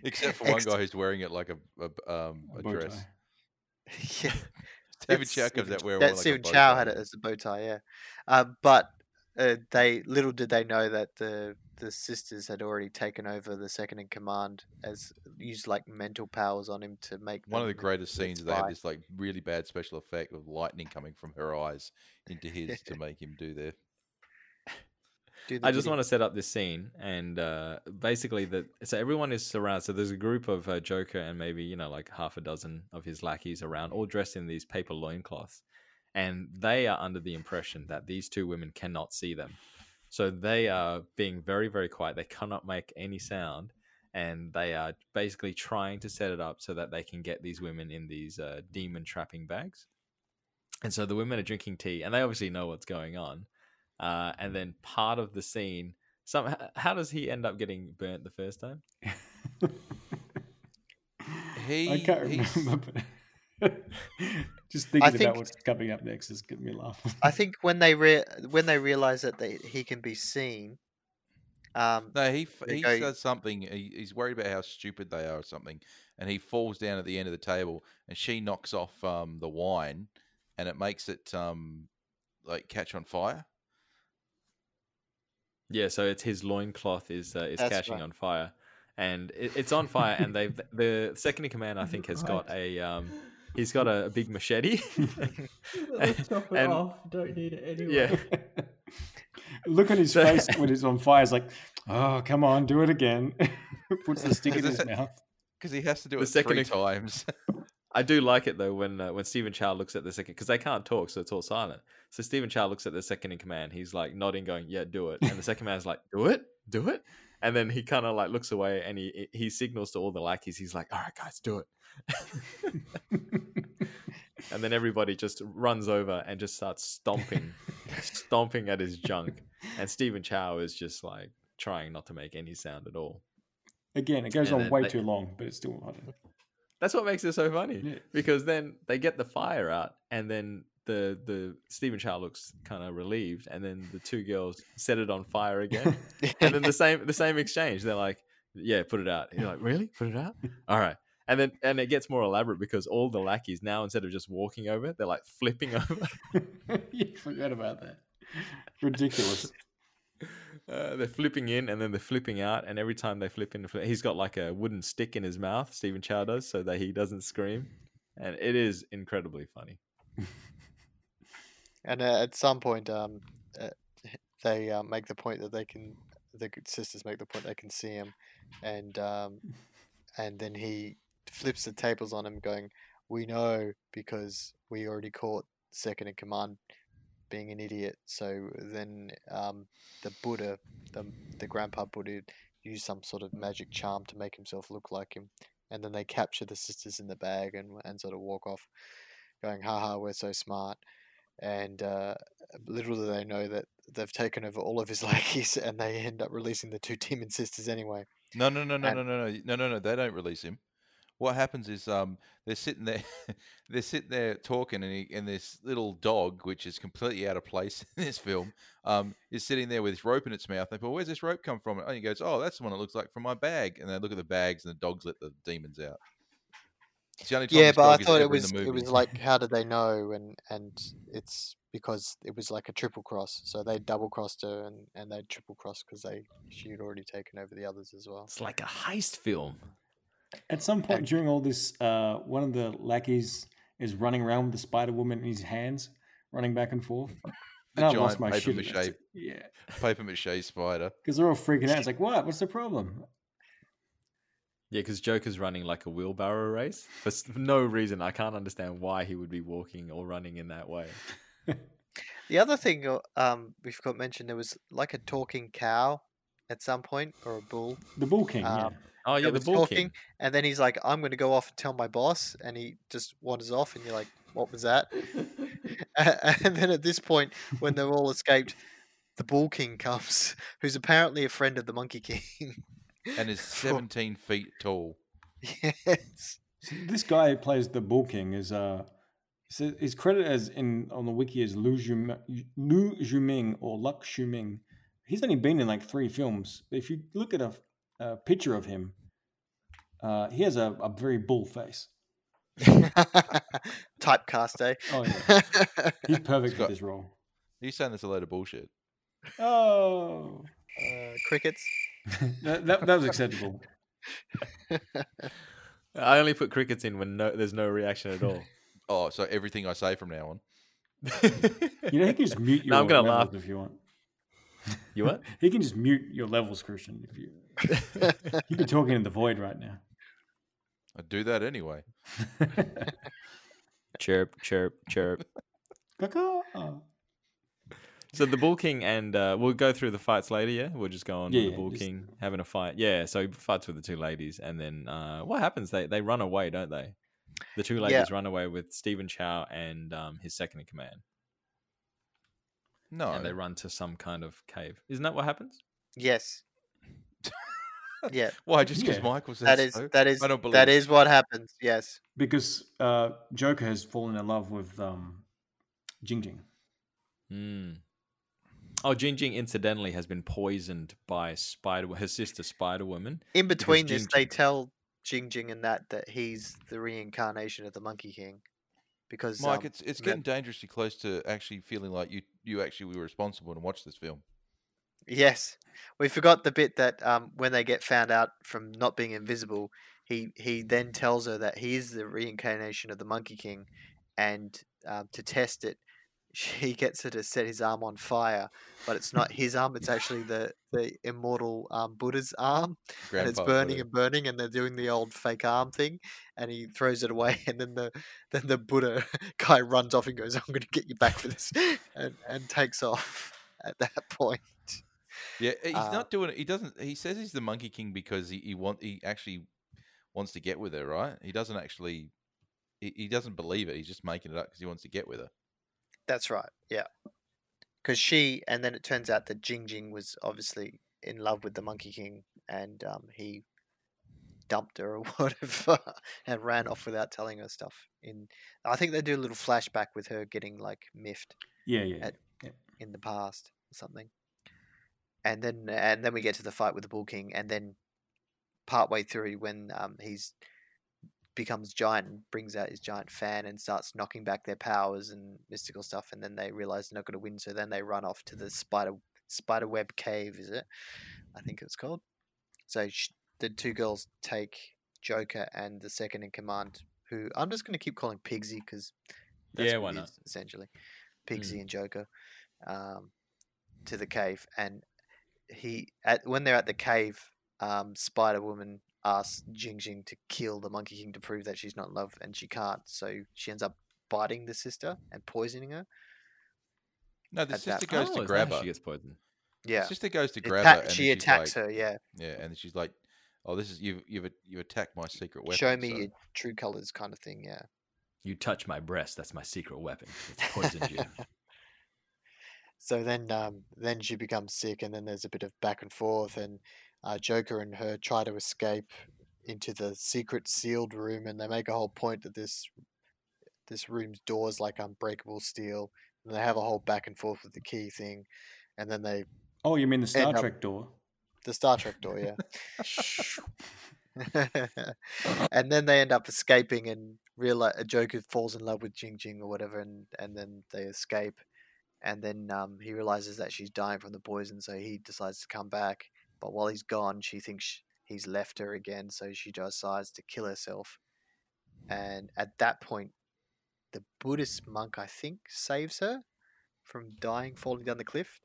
Except for one Ex- guy who's wearing it like a, a um A a dress. yeah. David That's Chow comes out wearing that one like a Stephen bow Chow had it as a bow tie, yeah. Uh, but uh, they little did they know that the the sisters had already taken over the second in command as used like mental powers on him to make One of the greatest scenes they have this like really bad special effect of lightning coming from her eyes into his to make him do their Do the I just bidding. want to set up this scene, and uh, basically, that so everyone is surrounded. So there's a group of uh, Joker and maybe you know like half a dozen of his lackeys around, all dressed in these paper loincloths, and they are under the impression that these two women cannot see them. So they are being very very quiet. They cannot make any sound, and they are basically trying to set it up so that they can get these women in these uh, demon trapping bags. And so the women are drinking tea, and they obviously know what's going on. Uh, and then part of the scene, some how does he end up getting burnt the first time? He- I can't remember. But just thinking think- about what's coming up next is getting me laughing. I think when they re- when they realize that they, he can be seen, um, No, he he go- says something. He, he's worried about how stupid they are or something, and he falls down at the end of the table, and she knocks off um, the wine, and it makes it um, like catch on fire. Yeah, so it's his loincloth is uh, is That's catching right. on fire, and it, it's on fire. and they the second in command, I think, has got a um, he's got a, a big machete. Let's chop it And- off. Don't need it anyway. yeah, Look at his So- face when it's on fire. It's like, oh, come on, do it again. Puts the stick in his it- mouth. Because he has to do it The it second three ac- times. I do like it though when uh, when Stephen Chow looks at the second because they can't talk, so it's all silent. So Stephen Chow looks at the second in command. He's like nodding, going, "Yeah, do it." And the second man's like, "Do it, do it." And then he kind of like looks away and he he signals to all the lackeys. He's like, "All right, guys, do it." and then everybody just runs over and just starts stomping, stomping at his junk. And Stephen Chow is just like trying not to make any sound at all. Again, it goes And on way they- too long, but it's still. I. That's what makes it so funny Yeah. because then they get the fire out, and then the the Stephen Chow looks kind of relieved, and then the two girls set it on fire again, and then the same the same exchange. They're like, "Yeah, put it out." You're like, "Really? Put it out? All right." And then and it gets more elaborate because all the lackeys now instead of just walking over, they're like flipping over. you forgot about that. Ridiculous. Uh, they're flipping in and then they're flipping out, and every time they flip in, he's got like a wooden stick in his mouth. Stephen Chow does, so that he doesn't scream, and it is incredibly funny. And uh, at some point, um, uh, they uh, make the point that they can. The sisters make the point they can see him, and um, and then he flips the tables on him, going, "We know because we already caught second in command being an idiot." So then um, the Buddha, the the grandpa Buddha, used some sort of magic charm to make himself look like him, and then they capture the sisters in the bag and and sort of walk off, going, "Haha, we're so smart." And uh, little do they know that they've taken over all of his lackeys, and they end up releasing the two demon sisters anyway. No, no, no, no, And- no, no, no, no, no, no. They don't release him. What happens is um they're sitting there, they're sitting there talking, and, he, and this little dog, which is completely out of place in this film, um, is sitting there with this rope in its mouth. They go, "Where's this rope come from?" And he goes, "Oh, that's the one it looks like from my bag." And they look at the bags, and the dogs let the demons out. It's the only time Yeah, this but I thought it was it was like how did they know? And and it's because it was like a triple cross, so they double crossed her and and they triple crossed because they she had already taken over the others as well. It's like a heist film. At some point And- during all this, uh, one of the lackeys is running around with the Spider Woman in his hands, running back and forth. The And I lost giant my paper shit. mache. Yeah, paper mache spider. because they're all freaking out. It's like, what? What's the problem? Yeah, because Joker's running like a wheelbarrow race for, no reason. I can't understand why he would be walking or running in that way. The other thing uh, um we forgot to mention there was like a talking cow at some point or a bull The Bull King. yeah. Um, Oh yeah, the Bull talking, King. and then he's like, "I'm going to go off and tell my boss," and he just wanders off, and you're like, "What was that?" and then at this point, when they're all escaped, the Bull King comes, who's apparently a friend of the Monkey King. And is 17 feet tall. yes. This guy who plays the Bull King is uh, so his credit as in on the wiki is Lu Jum- Lu Juming or Luck Shuming. He's only been in like three films. If you look at a, a picture of him, uh, he has a, a very bull face. Typecast, eh? Oh yeah, he's perfect for got- this role. He's saying there's a load of bullshit. Oh, uh, crickets. That, that, that was acceptable. I only put crickets in when no, there's no reaction at all. Oh, so everything I say from now on. You know, he can just mute your No, I'm gonna levels laugh. if you want. you what? He can just mute your levels, Christian. If you you could talk into the void right now. I do that anyway. chirp, chirp, chirp. Caw-caw. So the Bull King and uh, we'll go through the fights later. Yeah, we'll just go on Yeah, with the yeah, Bull just- King having a fight. Yeah, so he fights with the two ladies, and then uh, what happens? They they run away, don't they? The two Yeah. ladies run away with Stephen Chow and um, his second in command, No. and they run to some kind of cave. Isn't that what happens? yes. Yeah, Why? Just because Yeah. Mike was there? that is so? that is I don't believe that it. is what happens. Yes. because uh, Joker has fallen in love with um, Jing Jing. Hmm. Oh, Jing Jing incidentally has been poisoned by Spider, her sister Spider Woman. In between this, Jing they Jing- tell Jing Jing and that that he's the reincarnation of the Monkey King, because Mike, um, it's it's that- getting dangerously close to actually feeling like you you actually were responsible to watch this film. Yes, we forgot the bit that um, when they get found out from not being invisible, he he then tells her that he is the reincarnation of the Monkey King, and um, to test it, she gets her to set his arm on fire, but it's not his arm; it's actually the the immortal um, Buddha's arm, and it's burning Buddha. and burning, and they're doing the old fake arm thing, and he throws it away, and then the then the Buddha guy runs off and goes, "I'm going to get you back for this," and and takes off at that point. Yeah, he's Uh, not doing it. He doesn't. He says he's the Monkey King because he, he want he actually wants to get with her, right? He doesn't actually. He, he doesn't believe it. He's just making it up because he wants to get with her. That's right. Yeah. Because she, and then it turns out that Jing Jing was obviously in love with the Monkey King, and um, he dumped her or whatever, and ran off without telling her stuff. In I think they do a little flashback with her getting like miffed Yeah, yeah. At- in the past or something, and then and then we get to the fight with the Bull King, and then partway through when um, he's becomes giant and brings out his giant fan and starts knocking back their powers and mystical stuff. And then they realize they're not going to win, so then they run off to the spider spider web cave. Is it? I think it's called. So sh- the two girls take Joker and the second in command, who I'm just going to keep calling Pigsy because Yeah, why not? essentially, Pigsy and Joker, um, to the cave, and he at when they're at the cave, um, Spider Woman asks Jing Jing to kill the Monkey King to prove that she's not in love, and she can't. So she ends up biting the sister and poisoning her. No, the At that sister goes Oh, to grab her. She gets poisoned. Yeah, The sister goes to Atta- grab her. And she then she's attacks like, her. Yeah, Yeah, and she's like, "Oh, this is you've you've you've attacked my secret weapon." show me so- your true colors, kind of thing. Yeah. You touch my breast. That's my secret weapon. It's poisoned you. So then, um, then she becomes sick, and then there's a bit of back and forth, and uh, Joker and her try to escape into the secret sealed room, and they make a whole point that this this room's door is like unbreakable steel, and they have a whole back and forth with the key thing, and then they Oh, you mean the Star up- Trek door? the Star Trek door, yeah. and then they end up escaping and realize a Joker falls in love with Jing Jing or whatever, and and then they escape, and then um, he realizes that she's dying from the poison, so he decides to come back. But while he's gone, she thinks he's left her again, so she decides to kill herself. And at that point, the Buddhist monk, I think, saves her from dying, falling down the cliff.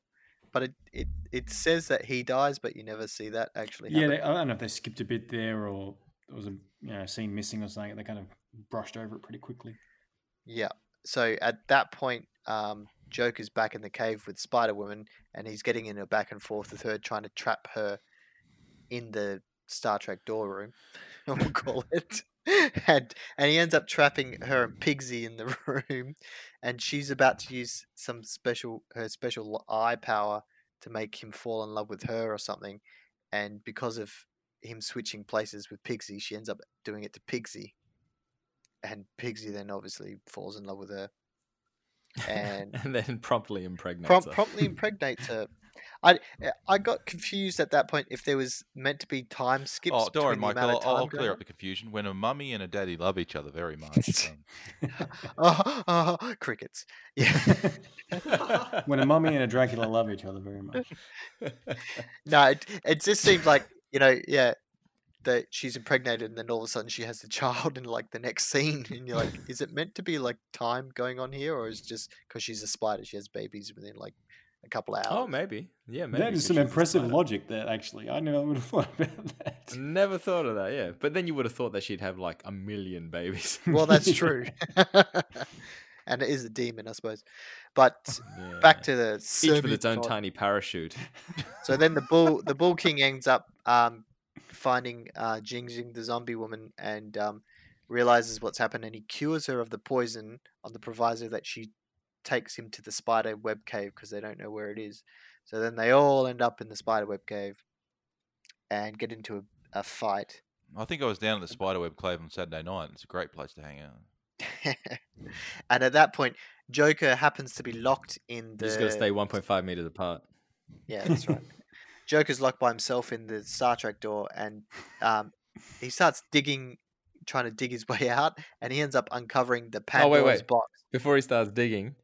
But it, it, it says that he dies, but you never see that actually Yeah, they, I don't know if they skipped a bit there or there was a you know scene missing or something. They kind of brushed over it pretty quickly. Yeah. So at that point, um, Joker's back in the cave with Spider Woman, and he's getting in a back and forth with her, trying to trap her in the Star Trek door room, we'll call it. and and he ends up trapping her and Pigsy in the room, and she's about to use some special her special eye power to make him fall in love with her or something, and because of him switching places with Pigsy, she ends up doing it to Pigsy, and Pigsy then obviously falls in love with her, and and then promptly impregnates prom- her. promptly impregnates her. I I got confused at that point if there was meant to be time skips. Oh, don't worry, between the Michael. amount of I'll, I'll time going clear up the confusion. When a mummy and a daddy love each other very much, um, oh, oh, crickets. Yeah. when a mummy and a Dracula love each other very much. no, it, it just seems like you know, yeah, that she's impregnated, and then all of a sudden she has the child in like the next scene, and you're like, is it meant to be like time going on here, or is it just because she's a spider, she has babies within like a couple of hours? oh, maybe. Yeah, maybe. that is 'cause some impressive logic there, actually. I never would have thought about that. Never thought of that. Yeah, but then you would have thought that she'd have like a million babies. Well, that's true. and it is a demon, I suppose. But Yeah. back to the each with its own semi-god- tiny parachute. So then the bull, the bull king ends up um, finding uh, Jing Jing, the zombie woman, and um, realizes what's happened, and he cures her of the poison on the proviso that she takes him to the spider web cave because they don't know where it is. So then they all end up in the spider web cave and get into a, a fight. I think I was down at the spider web Cave on Saturday night. It's a great place to hang out. and at that point, Joker happens to be locked in You the. just got to stay 1.5 meters apart. Yeah, that's right. Joker's locked by himself in the Star Trek door, and um, he starts digging, trying to dig his way out, and he ends up uncovering the Oh, Pandora's wait, wait. box. Before he starts digging,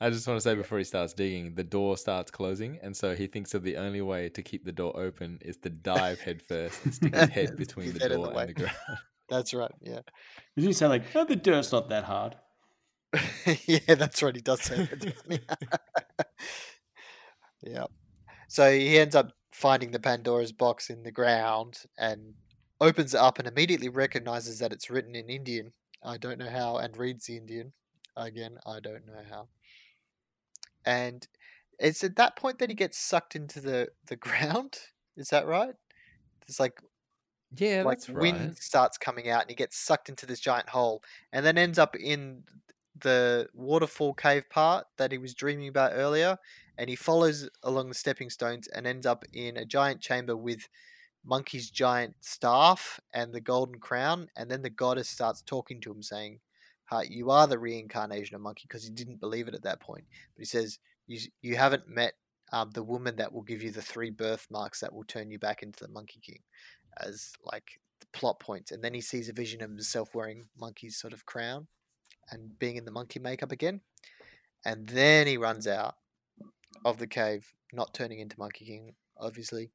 I just want to say before he starts digging, the door starts closing, and so he thinks that the only way to keep the door open is to dive headfirst and stick his head between His the head in the door and the ground. That's right. Yeah, Did he say like, oh, the dirt's not that hard? yeah, that's right. He does say that. doesn't yeah. So he ends up finding the Pandora's box in the ground and opens it up and immediately recognizes that it's written in Indian. I don't know how, and reads the Indian. Again, I don't know how. And it's at that point that he gets sucked into the, the ground. Is that right? It's like Yeah, like that's wind right. starts coming out and he gets sucked into this giant hole and then ends up in the waterfall cave part that he was dreaming about earlier and he follows along the stepping stones and ends up in a giant chamber with monkey's giant staff and the golden crown and then the goddess starts talking to him saying "Ha, you are the reincarnation of monkey because he didn't believe it at that point. But he says you, you haven't met um, the woman that will give you the three birthmarks that will turn you back into the monkey king as like plot points, and then he sees a vision of himself wearing monkey's sort of crown and being in the monkey makeup again, and then he runs out of the cave, not turning into Monkey King, obviously,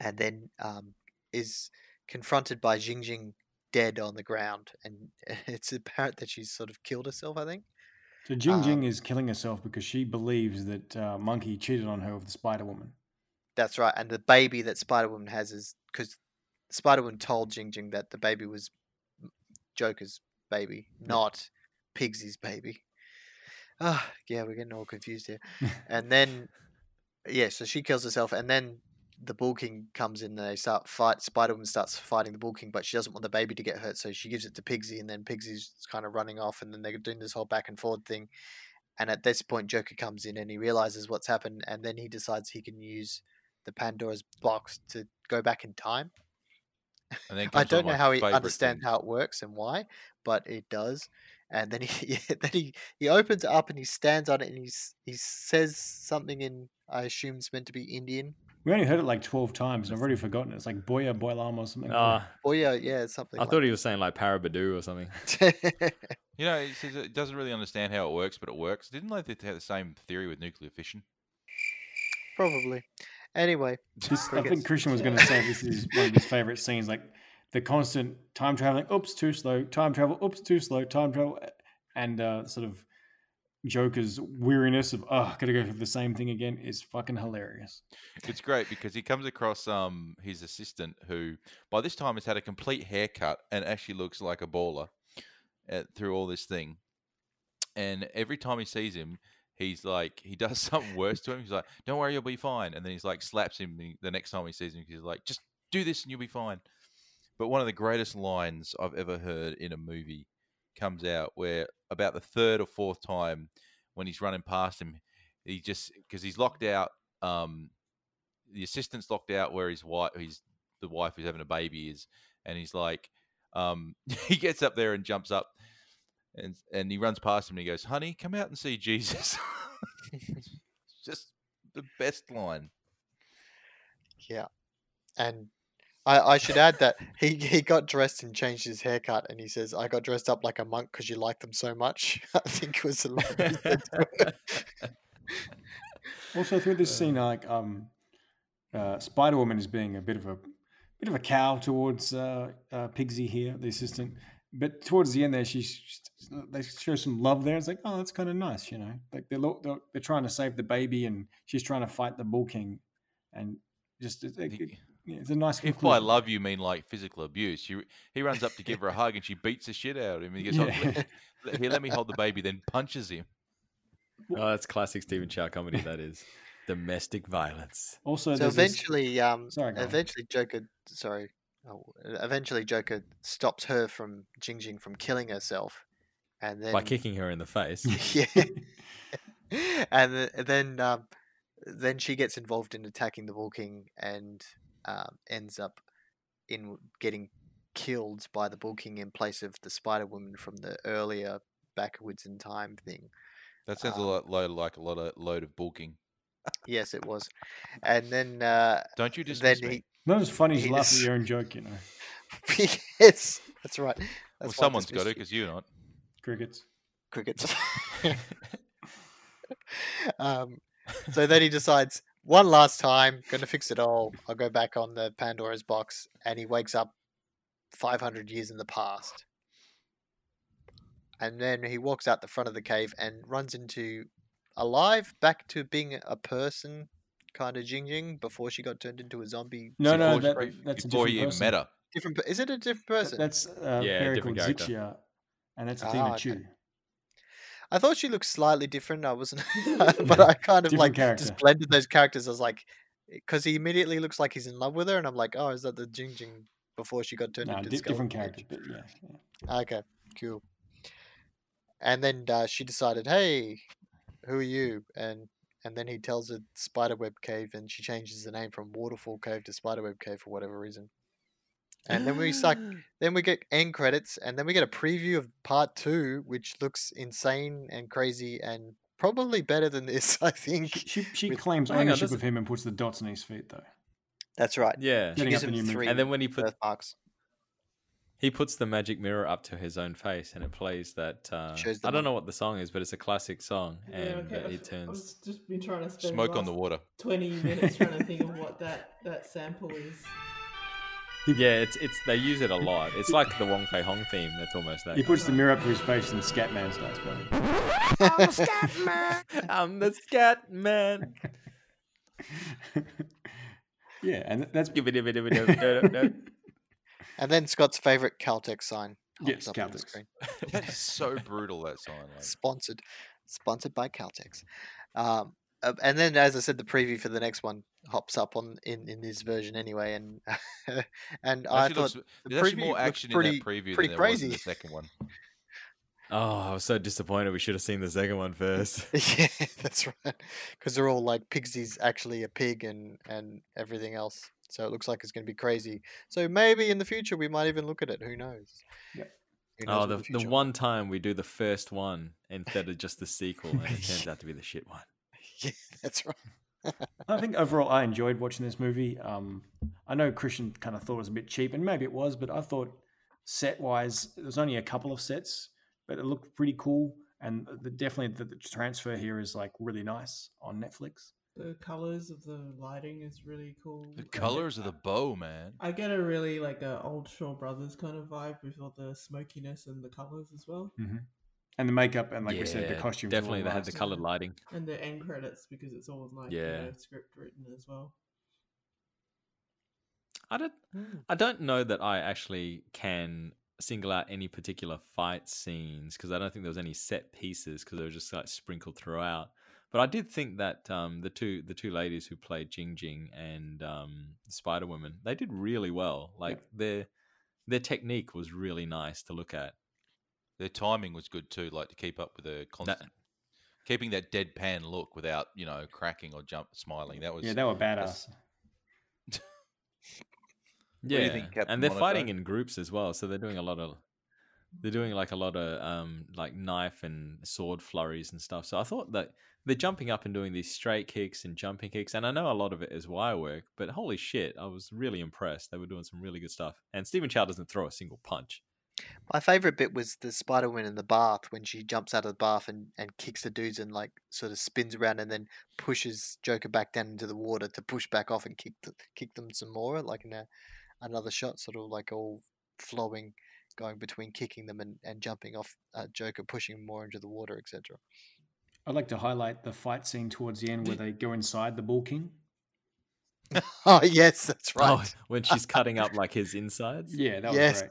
and then um, is confronted by Jing Jing dead on the ground, and it's apparent that she's sort of killed herself. I think. So Jing Um, is killing herself because she believes that uh, Monkey cheated on her with the Spider Woman. That's right, and the baby that Spider Woman has is because Spider Woman told Jing Jing that the baby was Joker's baby, not Pigsy's baby. Ah, yeah, we're getting all confused here. and then, yeah, so she kills herself, and then the Bull King comes in. And they start fight. Spider Woman starts fighting the Bull King, but she doesn't want the baby to get hurt, so she gives it to Pigsy, and then Pigsy's kind of running off, and then they're doing this whole back and forth thing. And at this point, Joker comes in and he realizes what's happened, and then he decides he can use the Pandora's box to go back in time. I don't know how he understands how it works and why, but it does. And then he then he, he opens it up and he stands on it and he he says something in I assume it's meant to be Indian. We only heard it like 12 times and I've already forgotten it. It's like Boya Boilam or something. Ah, Oh yeah, yeah, something. I like thought he was saying like Parabadoo or something. You know, he says it doesn't really understand how it works, but it works. Didn't they have the same theory with nuclear fission? Probably. Anyway, This, I think Christian was going to say this is one of his favorite scenes, like the constant time traveling. Oops, too slow. Time travel. Oops, too slow. Time travel, and uh, sort of Joker's weariness of oh, gotta go through the same thing again is fucking hilarious. It's great because he comes across um his assistant who by this time has had a complete haircut and actually looks like a baller through all this thing. And every time he sees him, he's like he does something worse to him. He's like, "Don't worry, you'll be fine." And then he's like slaps him the- the next time he sees him. He's like, "Just do this and you'll be fine." But one of the greatest lines I've ever heard in a movie comes out where about the third or fourth time when he's running past him, he just because he's locked out. Um, the assistant's locked out where his wife, he's the wife who's having a baby is, and he's like, um, he gets up there and jumps up, and and he runs past him and he goes, "Honey, come out and see Jesus." Just the best line. yeah. And I, I should add that he, he got dressed and changed his haircut, and he says, "I got dressed up like a monk because you like them so much." I think it was the line he said to. Also, through this scene, like um, uh, Spider Woman is being a bit of a bit of a cow towards uh, uh, Pigsy here, the assistant. But towards the end, there, she's they show some love there. It's like, oh, that's kind of nice, you know. Like they're, they're they're trying to save the baby, and she's trying to fight the Bull King, and just it, it, it- yeah, it's a nice. If by love you mean like physical abuse, she, he runs up to give her a hug and she beats the shit out of him. He goes, "Oh, Yeah. let- let- "Here, let me hold the baby," then punches him. Oh, that's classic Stephen Chow comedy. That is domestic violence. Also, So there's this- eventually, um, Sorry, eventually Joker, sorry, oh, eventually Joker stops her from Jing Jing from killing herself, and then By kicking her in the face. yeah, and then um, then she gets involved in attacking the Bull King and um, ends up in getting killed by the Bull King in place of the Spider Woman from the earlier backwards in time thing. That sounds a Um, lot load like a lot of load of bulking. Yes, it was, and then uh, Don't you just then dismiss me? he. not as funny as you laugh at He's- your own joke, you know. yes, that's right. well, That's why I someone's got it because you're not. Crickets. crickets. um, so then he decides one last time, going to fix it all. I'll go back on the Pandora's box, and he wakes up 500 years in the past. And then he walks out the front of the cave and runs into alive, back to being a person, kind of Jing Jing, before she got turned into a zombie. No, no, that, that's a before different you person. met her. different. Is it a different person? That's uh, Yeah, Perry different called character. Zixia, and that's Ah, Athena okay. I thought she looked slightly different. I wasn't, but I kind of like character. just blended those characters. I was like, because he immediately looks like he's in love with her, and I'm like, oh, is that the Jing Jing before she got turned No, into di- different character, but yeah. yeah. Okay, cool. And then uh, she decided, hey, who are you? And and then he tells her Spiderweb Cave, and she changes the name from Waterfall Cave to Spiderweb Cave for whatever reason. And then we suck. Then we get end credits, and then we get a preview of part two, which looks insane and crazy, and probably better than this. I think. She, she, she with- claims Hang on, ownership of him and puts the dots on his feet, though. That's right. Yeah. She Getting gives up the him new three And then when he put birthmarks. he puts the magic mirror up to his own face and it plays that uh, I don't mon- know what the song is, but it's a classic song Yeah, and okay. I've- it turns I've just been trying to spend Smoke the on the water. Twenty minutes trying to think of what that that sample is. Yeah, it's it's they use it a lot. It's like the Wong Fei Hong theme. That's almost that. He puts the mirror up to his face and Scatman starts playing. I'm the scat man. yeah, and that's. And then Scott's favorite Caltex sign. Yes, hops up on the screen. That is so brutal. That sign. Like, Sponsored, sponsored by Caltex. Um, uh, and then, as I said, the preview for the next one hops up on in, in this version anyway. And and I thought looks, the there's preview more action pretty, in that preview pretty than there was in crazy. the second one. Oh, I was so disappointed. We should have seen the second one first. yeah, that's right. Because they're all like Pigsy's actually a pig and and everything else. So it looks like it's going to be crazy. So maybe in the future we might even look at it. Who knows? Yep. Who knows Oh, what the, the one time we do the first one instead of just the sequel, and it turns out to be the shit one. Yeah, that's right. I think overall I enjoyed watching this movie. Um, I know Christian kind of thought it was a bit cheap, and maybe it was, but I thought set wise, there was only a couple of sets, but it looked pretty cool. And the, definitely the, the transfer here is like really nice on Netflix. The colors of the lighting is really cool. The colors of the bow, man. I get a really like a old Shaw Brothers kind of vibe with all the smokiness and the colors as well, And the makeup and like we said, the Yeah, costumes. Definitely, they had the colored lighting. and the end credits because it's all like you know, script written as well. I don't. I don't know that I actually can single out any particular fight scenes because I don't think there was any set pieces because they were just like sprinkled throughout. But I did think that um, the two the two ladies who played Jing Jing and um, Spider Woman they did really well. Like their their technique was really nice to look at. Their timing was good too, like to keep up with the constant, keeping that deadpan look without you know cracking or jump smiling. That was Yeah, they were that's- badass. do you Yeah, think, and they're Monaco? fighting in groups as well, so they're doing a lot of they're doing like a lot of um like knife and sword flurries and stuff. So I thought that they're jumping up and doing these straight kicks and jumping kicks, and I know a lot of it is wire work, but holy shit, I was really impressed. They were doing some really good stuff, and Stephen Chow doesn't throw a single punch. My favorite bit was the Spider Woman in the bath when she jumps out of the bath and, and kicks the dudes and like sort of spins around and then pushes Joker back down into the water to push back off and kick the, kick them some more like in a, another shot sort of like all flowing going between kicking them and, and jumping off uh, Joker pushing more into the water etc. I'd like to highlight the fight scene towards the end where they go inside the Bull King. oh yes that's right. Oh, right. when she's cutting up like his insides. Yeah, that was Yes. great.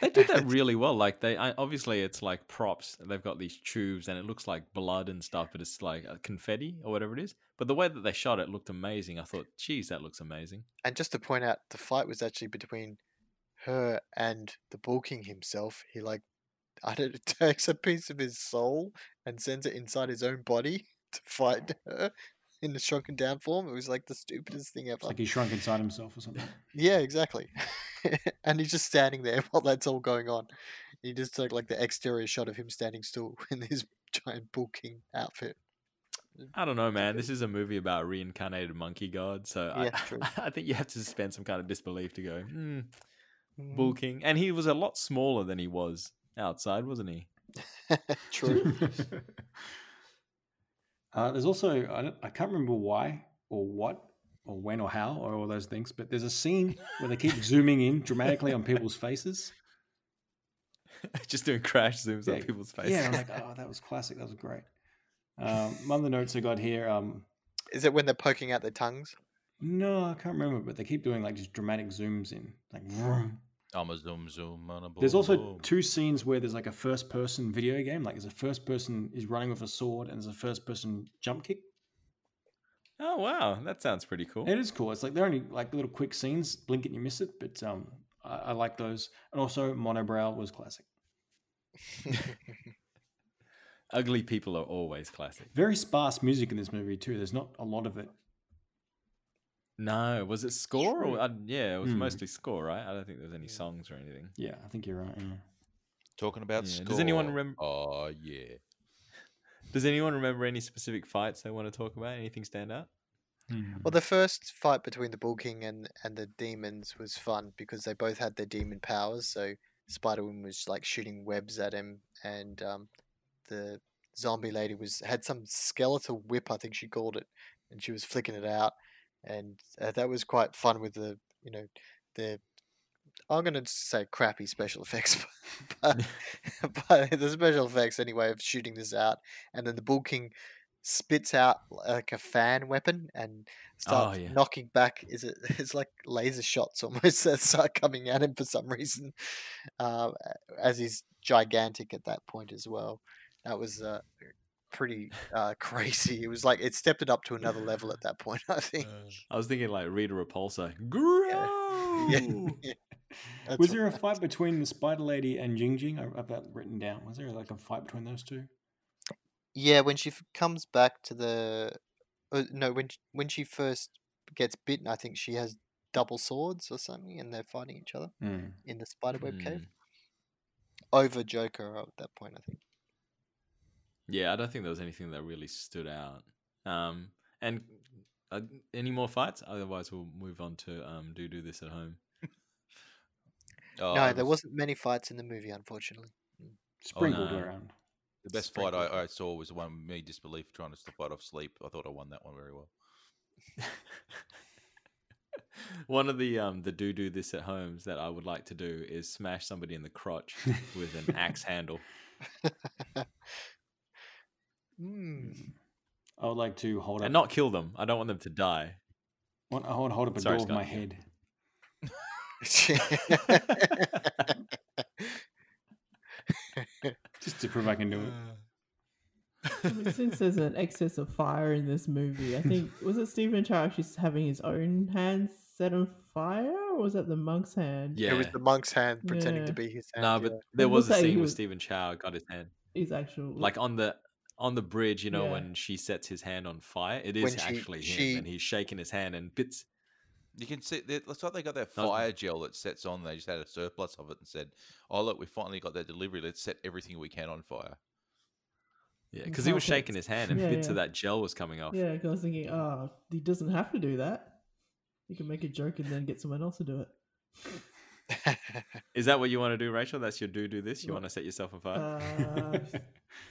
They did that really well. Like they I, obviously it's like props. They've got these tubes and it looks like blood and stuff, but it's like confetti or whatever it is. But the way that they shot it looked amazing. I thought, geez, that looks amazing. And just to point out, the fight was actually between her and the Bull King himself. He like, I don't takes a piece of his soul and sends it inside his own body to fight her in the shrunken down form. It was like the stupidest thing It's ever. like he shrunk inside himself or something. Yeah, exactly. and he's just standing there while that's all going on. He just took like the exterior shot of him standing still in his giant Bull King outfit. I don't know, man. This is a movie about reincarnated monkey god, so Yeah. I, I think you have to suspend some kind of disbelief to go, hmm, Mm, Bull King. And he was a lot smaller than he was outside, wasn't he? True. Uh, there's also I, don't, I can't remember why or what or when or how or all those things, but there's a scene where they keep zooming in dramatically on people's faces. Just doing crash zooms on people's faces. Yeah, I'm like, oh, that was classic. That was great. Um, one of the notes I got here. Um, Is it when they're poking out their tongues? no, I can't remember, but they keep doing like just dramatic zooms in, like. vroom. I'm a zoom zoom on a boom. There's also boom. two scenes where there's like a first person video game. Like there's a first person is running with a sword and there's a first person jump kick. Oh wow, that sounds pretty cool. It is cool. It's like they're only like little quick scenes. Blink it and you miss it, but um, I, I like those. And also, Monobrow was classic. Ugly people are always classic. Very sparse music in this movie too. There's not a lot of it. No, was it score or uh, yeah? It was Hmm. mostly score, right? I don't think there was any songs or anything. Yeah, I think you're right. Yeah. talking about Yeah. score. Does anyone remember? Oh yeah. Does anyone remember any specific fights they want to talk about? Anything stand out? Well, the first fight between the Bull King and and the demons was fun because they both had their demon powers. So Spider Woman was like shooting webs at him, and um, the zombie lady was had some skeletal whip, I think she called it, and she was flicking it out, and uh, that was quite fun with the you know the I'm gonna say crappy special effects, but, but the special effects anyway of shooting this out, and then the Bull King spits out like a fan weapon and starts yeah. knocking back. Is it? It's like laser shots almost that start coming at him for some reason, uh, as he's gigantic at that point as well. That was uh, pretty uh, crazy. It was like it stepped it up to another level at that point. I think. I was thinking like Rita Repulsa. Yeah, Grow! yeah. Was there a that fight between the Spider Lady and Jing Jing? I have that written down. Was there like a fight between those two? Yeah, when she f- comes back to the, uh, no, when sh- when she first gets bitten, I think she has double swords or something, and they're fighting each other Mm. in the spiderweb Hmm. cave over Joker at that point. I think. Yeah, I don't think there was anything that really stood out. Um, and uh, any more fights? Otherwise, we'll move on to um, do do this at home. Oh, no, there was- wasn't many fights in the movie, unfortunately. Sprinkled no. around. The best fight. I, I saw was the one with me disbelief trying to stop fight off sleep. I thought I won that one very well. One of the um the do do this at homes that I would like to do is smash somebody in the crotch with an axe handle. Hmm. I would like to hold up. and not kill them. I don't want them to die. I want, I want to hold up a Sorry, door with my head just to prove I can do it. I mean, Since there's an excess of fire in this movie, I think was it Stephen Chow actually having his own hand set on fire, or was that the monk's hand? Yeah. It was the monk's hand pretending to be his hand. No, yeah. but there It was a like he scene where was- Stephen Chow got his hand His actual like on the on the bridge. You know Yeah. when she sets his hand on fire, it is she- actually him, and he's shaking his hand and bits. You can see it looks like they got that fire gel that sets on. They just had a surplus of it and said, "Oh look, we finally got that delivery. Let's set everything we can on fire." Yeah, because he was shaking his hand and Yeah, bits yeah. of that gel was coming off. Yeah, 'cause I was thinking, oh, he doesn't have to do that. He can make a joke and then get someone else to do it. Is that what you want to do, Rachel? That's your do do this. You Well, want to set yourself on fire? Uh,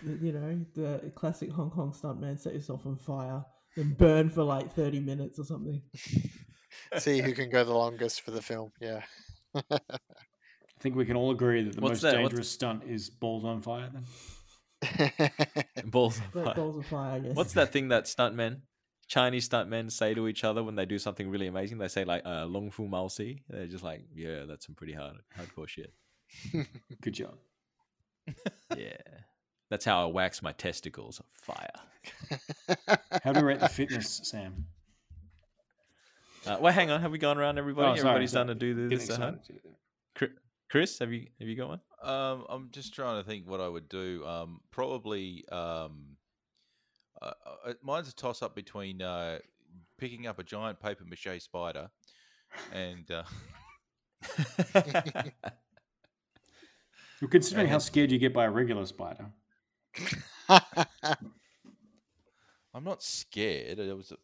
you know, the classic Hong Kong stuntman set yourself on fire, then burn for like 30 minutes or something. See who can go the longest for the film. Yeah. I think we can all agree that the What's most that? What's- dangerous stunt is balls on fire. Then Balls on fire. balls of fire, I guess. What's that thing that stuntmen, Chinese stuntmen, say to each other when they do something really amazing? They say like uh, "Long Fu Mao Si." They're just like, "Yeah, that's some pretty hard, hardcore shit." good job. Yeah, that's how I wax my testicles on fire. How do we rate the fitness, Sam? Uh, well, hang on. Have we gone around everybody? Oh, sorry, Everybody's sorry. done to do this at home. Chris, have you have you got one? Um, I'm just trying to think what I would do. Um, probably. Um, uh, uh, mine's a toss up between uh, picking up a giant paper mache spider and uh, Well, considering how scared you get by a regular spider, I'm not scared. It was. A,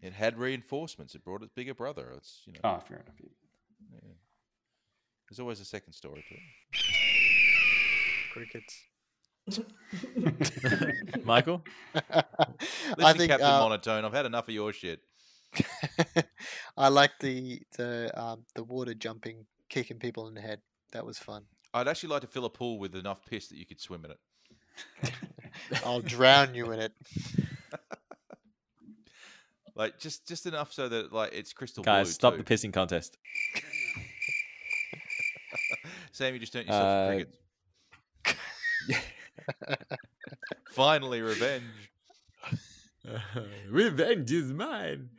it had reinforcements. It brought its bigger brother. It's you know. oh, fair enough. yeah. There's always a second story to it. Crickets. Michael, I Listen, think Captain uh, Monotone. I've had enough of your shit. I like the the um, the water jumping, kicking people in the head. That was fun. I'd actually like to fill a pool with enough piss that you could swim in it. I'll drown you in it. Like just just enough so that like it's crystal guys, blue. stop too. the pissing contest. Sam, you just turned yourself Uh, to crickets. Finally, revenge. Revenge is mine.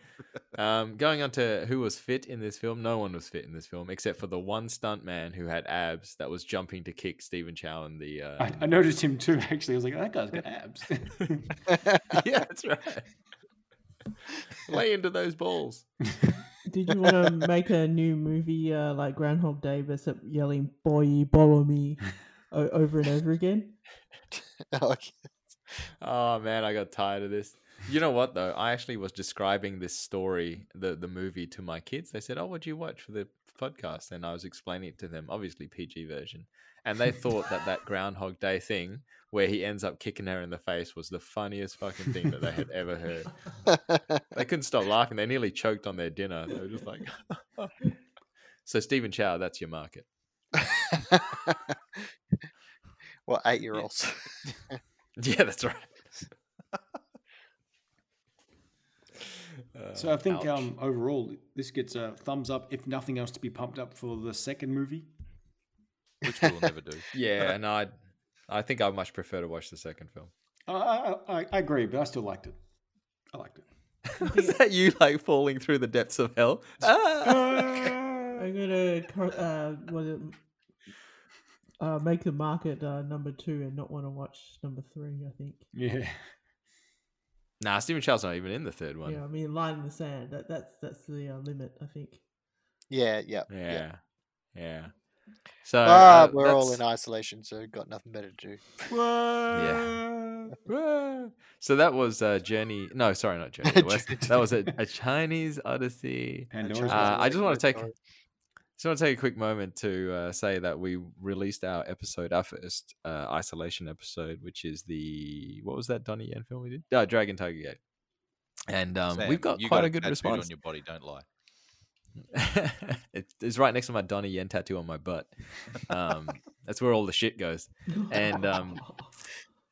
Um, going on to who was fit in this film, no one was fit in this film except for the one stunt man who had abs that was jumping to kick Stephen Chow in the. Uh, I, I noticed him too. Actually, I was like, that guy's got abs. yeah, that's right. Lay into those balls. Did you want to make a new movie uh, like Groundhog Day, but yelling "boy, follow me" o- over and over again? Oh, oh man, I got tired of this. You know what though? I actually was describing this story, the the movie, to my kids. They said, "Oh, what'd you watch for the podcast?" And I was explaining it to them, obviously PG version, and they thought that that Groundhog Day thing, where he ends up kicking her in the face, was the funniest fucking thing that they had ever heard. They couldn't stop laughing. They nearly choked on their dinner. They were just like, "So, Stephen Chow, that's your market." well, eight year olds. Yeah, that's right. So I think um, overall this gets a thumbs up, if nothing else, to be pumped up for the second movie. which we'll never do. yeah, and I, I think I much prefer to watch the second film. I, I, I- I agree, but I still liked it. I liked it. Is that you like falling through the depths of hell? Ah! I'm gonna uh, what it, uh, make the market uh, number two and not want to watch number three. I think. yeah. Nah, Stephen Chow's not even in the third one. Yeah, I mean, line in the sand. That that's that's the uh, limit. I think. yeah, yeah, Yeah, yeah. So Ah, uh, we're all in isolation, so got nothing better to do. Yeah. So that was uh, Journey. No, sorry, not Journey. West. That was a, a Chinese Odyssey. Pandora's Uh, I just want to take Sorry. Just want to take a quick moment to uh, say that we released our episode, our first uh, isolation episode, which is the what was that Donnie Yen film we did? Uh, Dragon Tiger Gate. And um, Sam, we've got quite got a good response. on your body. Don't lie. it's right next to my Donnie Yen tattoo on my butt. Um, that's where all the shit goes. And, um,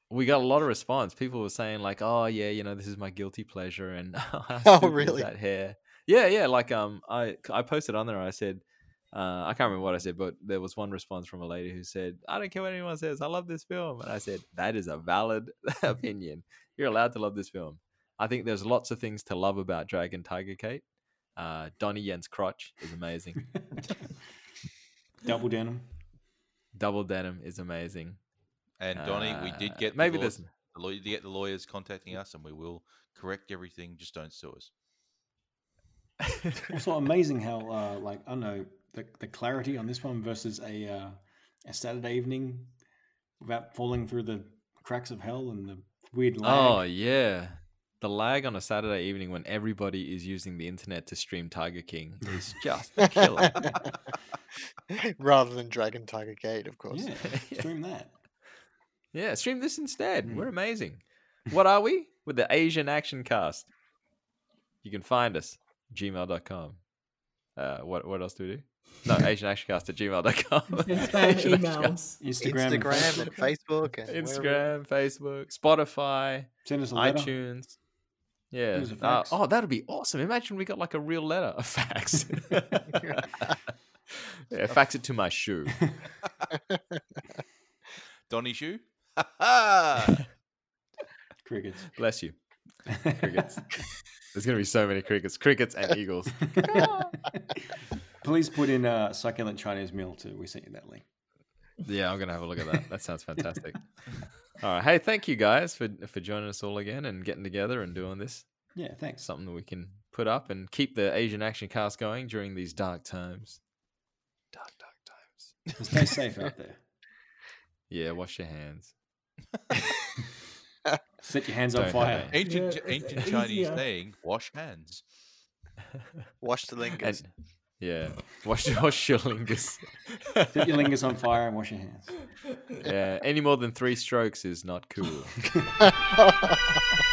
We got a lot of response. People were saying like, "Oh yeah, you know, this is my guilty pleasure," and Oh, really? that hair? Yeah, yeah. Like um, I I posted on there. I said, uh, I can't remember what I said, but there was one response from a lady who said, "I don't care what anyone says. I love this film." And I said, "That is a valid opinion. You're allowed to love this film. I think there's lots of things to love about Dragon Tiger Gate. Uh, Donnie Yen's crotch is amazing. Double denim. Double denim is amazing. And Donnie, we did Uh, get maybe the, law- there's the lawyer, get the lawyers contacting us, and we will correct everything. Just don't sue us. Also amazing how uh, like I don't know the, the clarity on this one versus a uh, a Saturday evening without falling through the cracks of hell and the weird lag. Oh yeah. The lag on a Saturday evening when everybody is using the internet to stream Tiger King is just killer. Rather than Dragon Tiger Gate, of course. yeah, stream that. yeah, stream this instead. We're Mm. amazing. What are we? With the Asian Action Cast. You can find us gmail.com. Uh, what what else do we do? No, AsianActionCast at gmail.com. Send spam Asian Action Cast. emails. Instagram, and Instagram and Facebook. Facebook and Instagram, Facebook, Spotify, Send us a iTunes. Yeah. Uh, oh, that'd be awesome. Imagine we got like a real letter, a fax. yeah, fax it to my shoe. Donnie Shoe. Ha ha! Crickets. Bless you. Crickets. There's going to be so many crickets. Crickets and eagles. Please put in a succulent Chinese meal too. We sent you that link. Yeah, I'm going to have a look at that. That sounds fantastic. All right. Hey, thank you guys for, for joining us all again and getting together and doing this. Yeah, thanks. Something that we can put up and keep the Asian Action Cast going during these dark times. Dark, dark times. Stay safe out there. Yeah, wash your hands. Set your hands Don't on fire. any. Ancient, it's ancient Chinese easier. saying, "Wash hands." Wash the lingers. And yeah, wash, wash your lingus. Set your lingers on fire and wash your hands. yeah, any more than three strokes is not cool.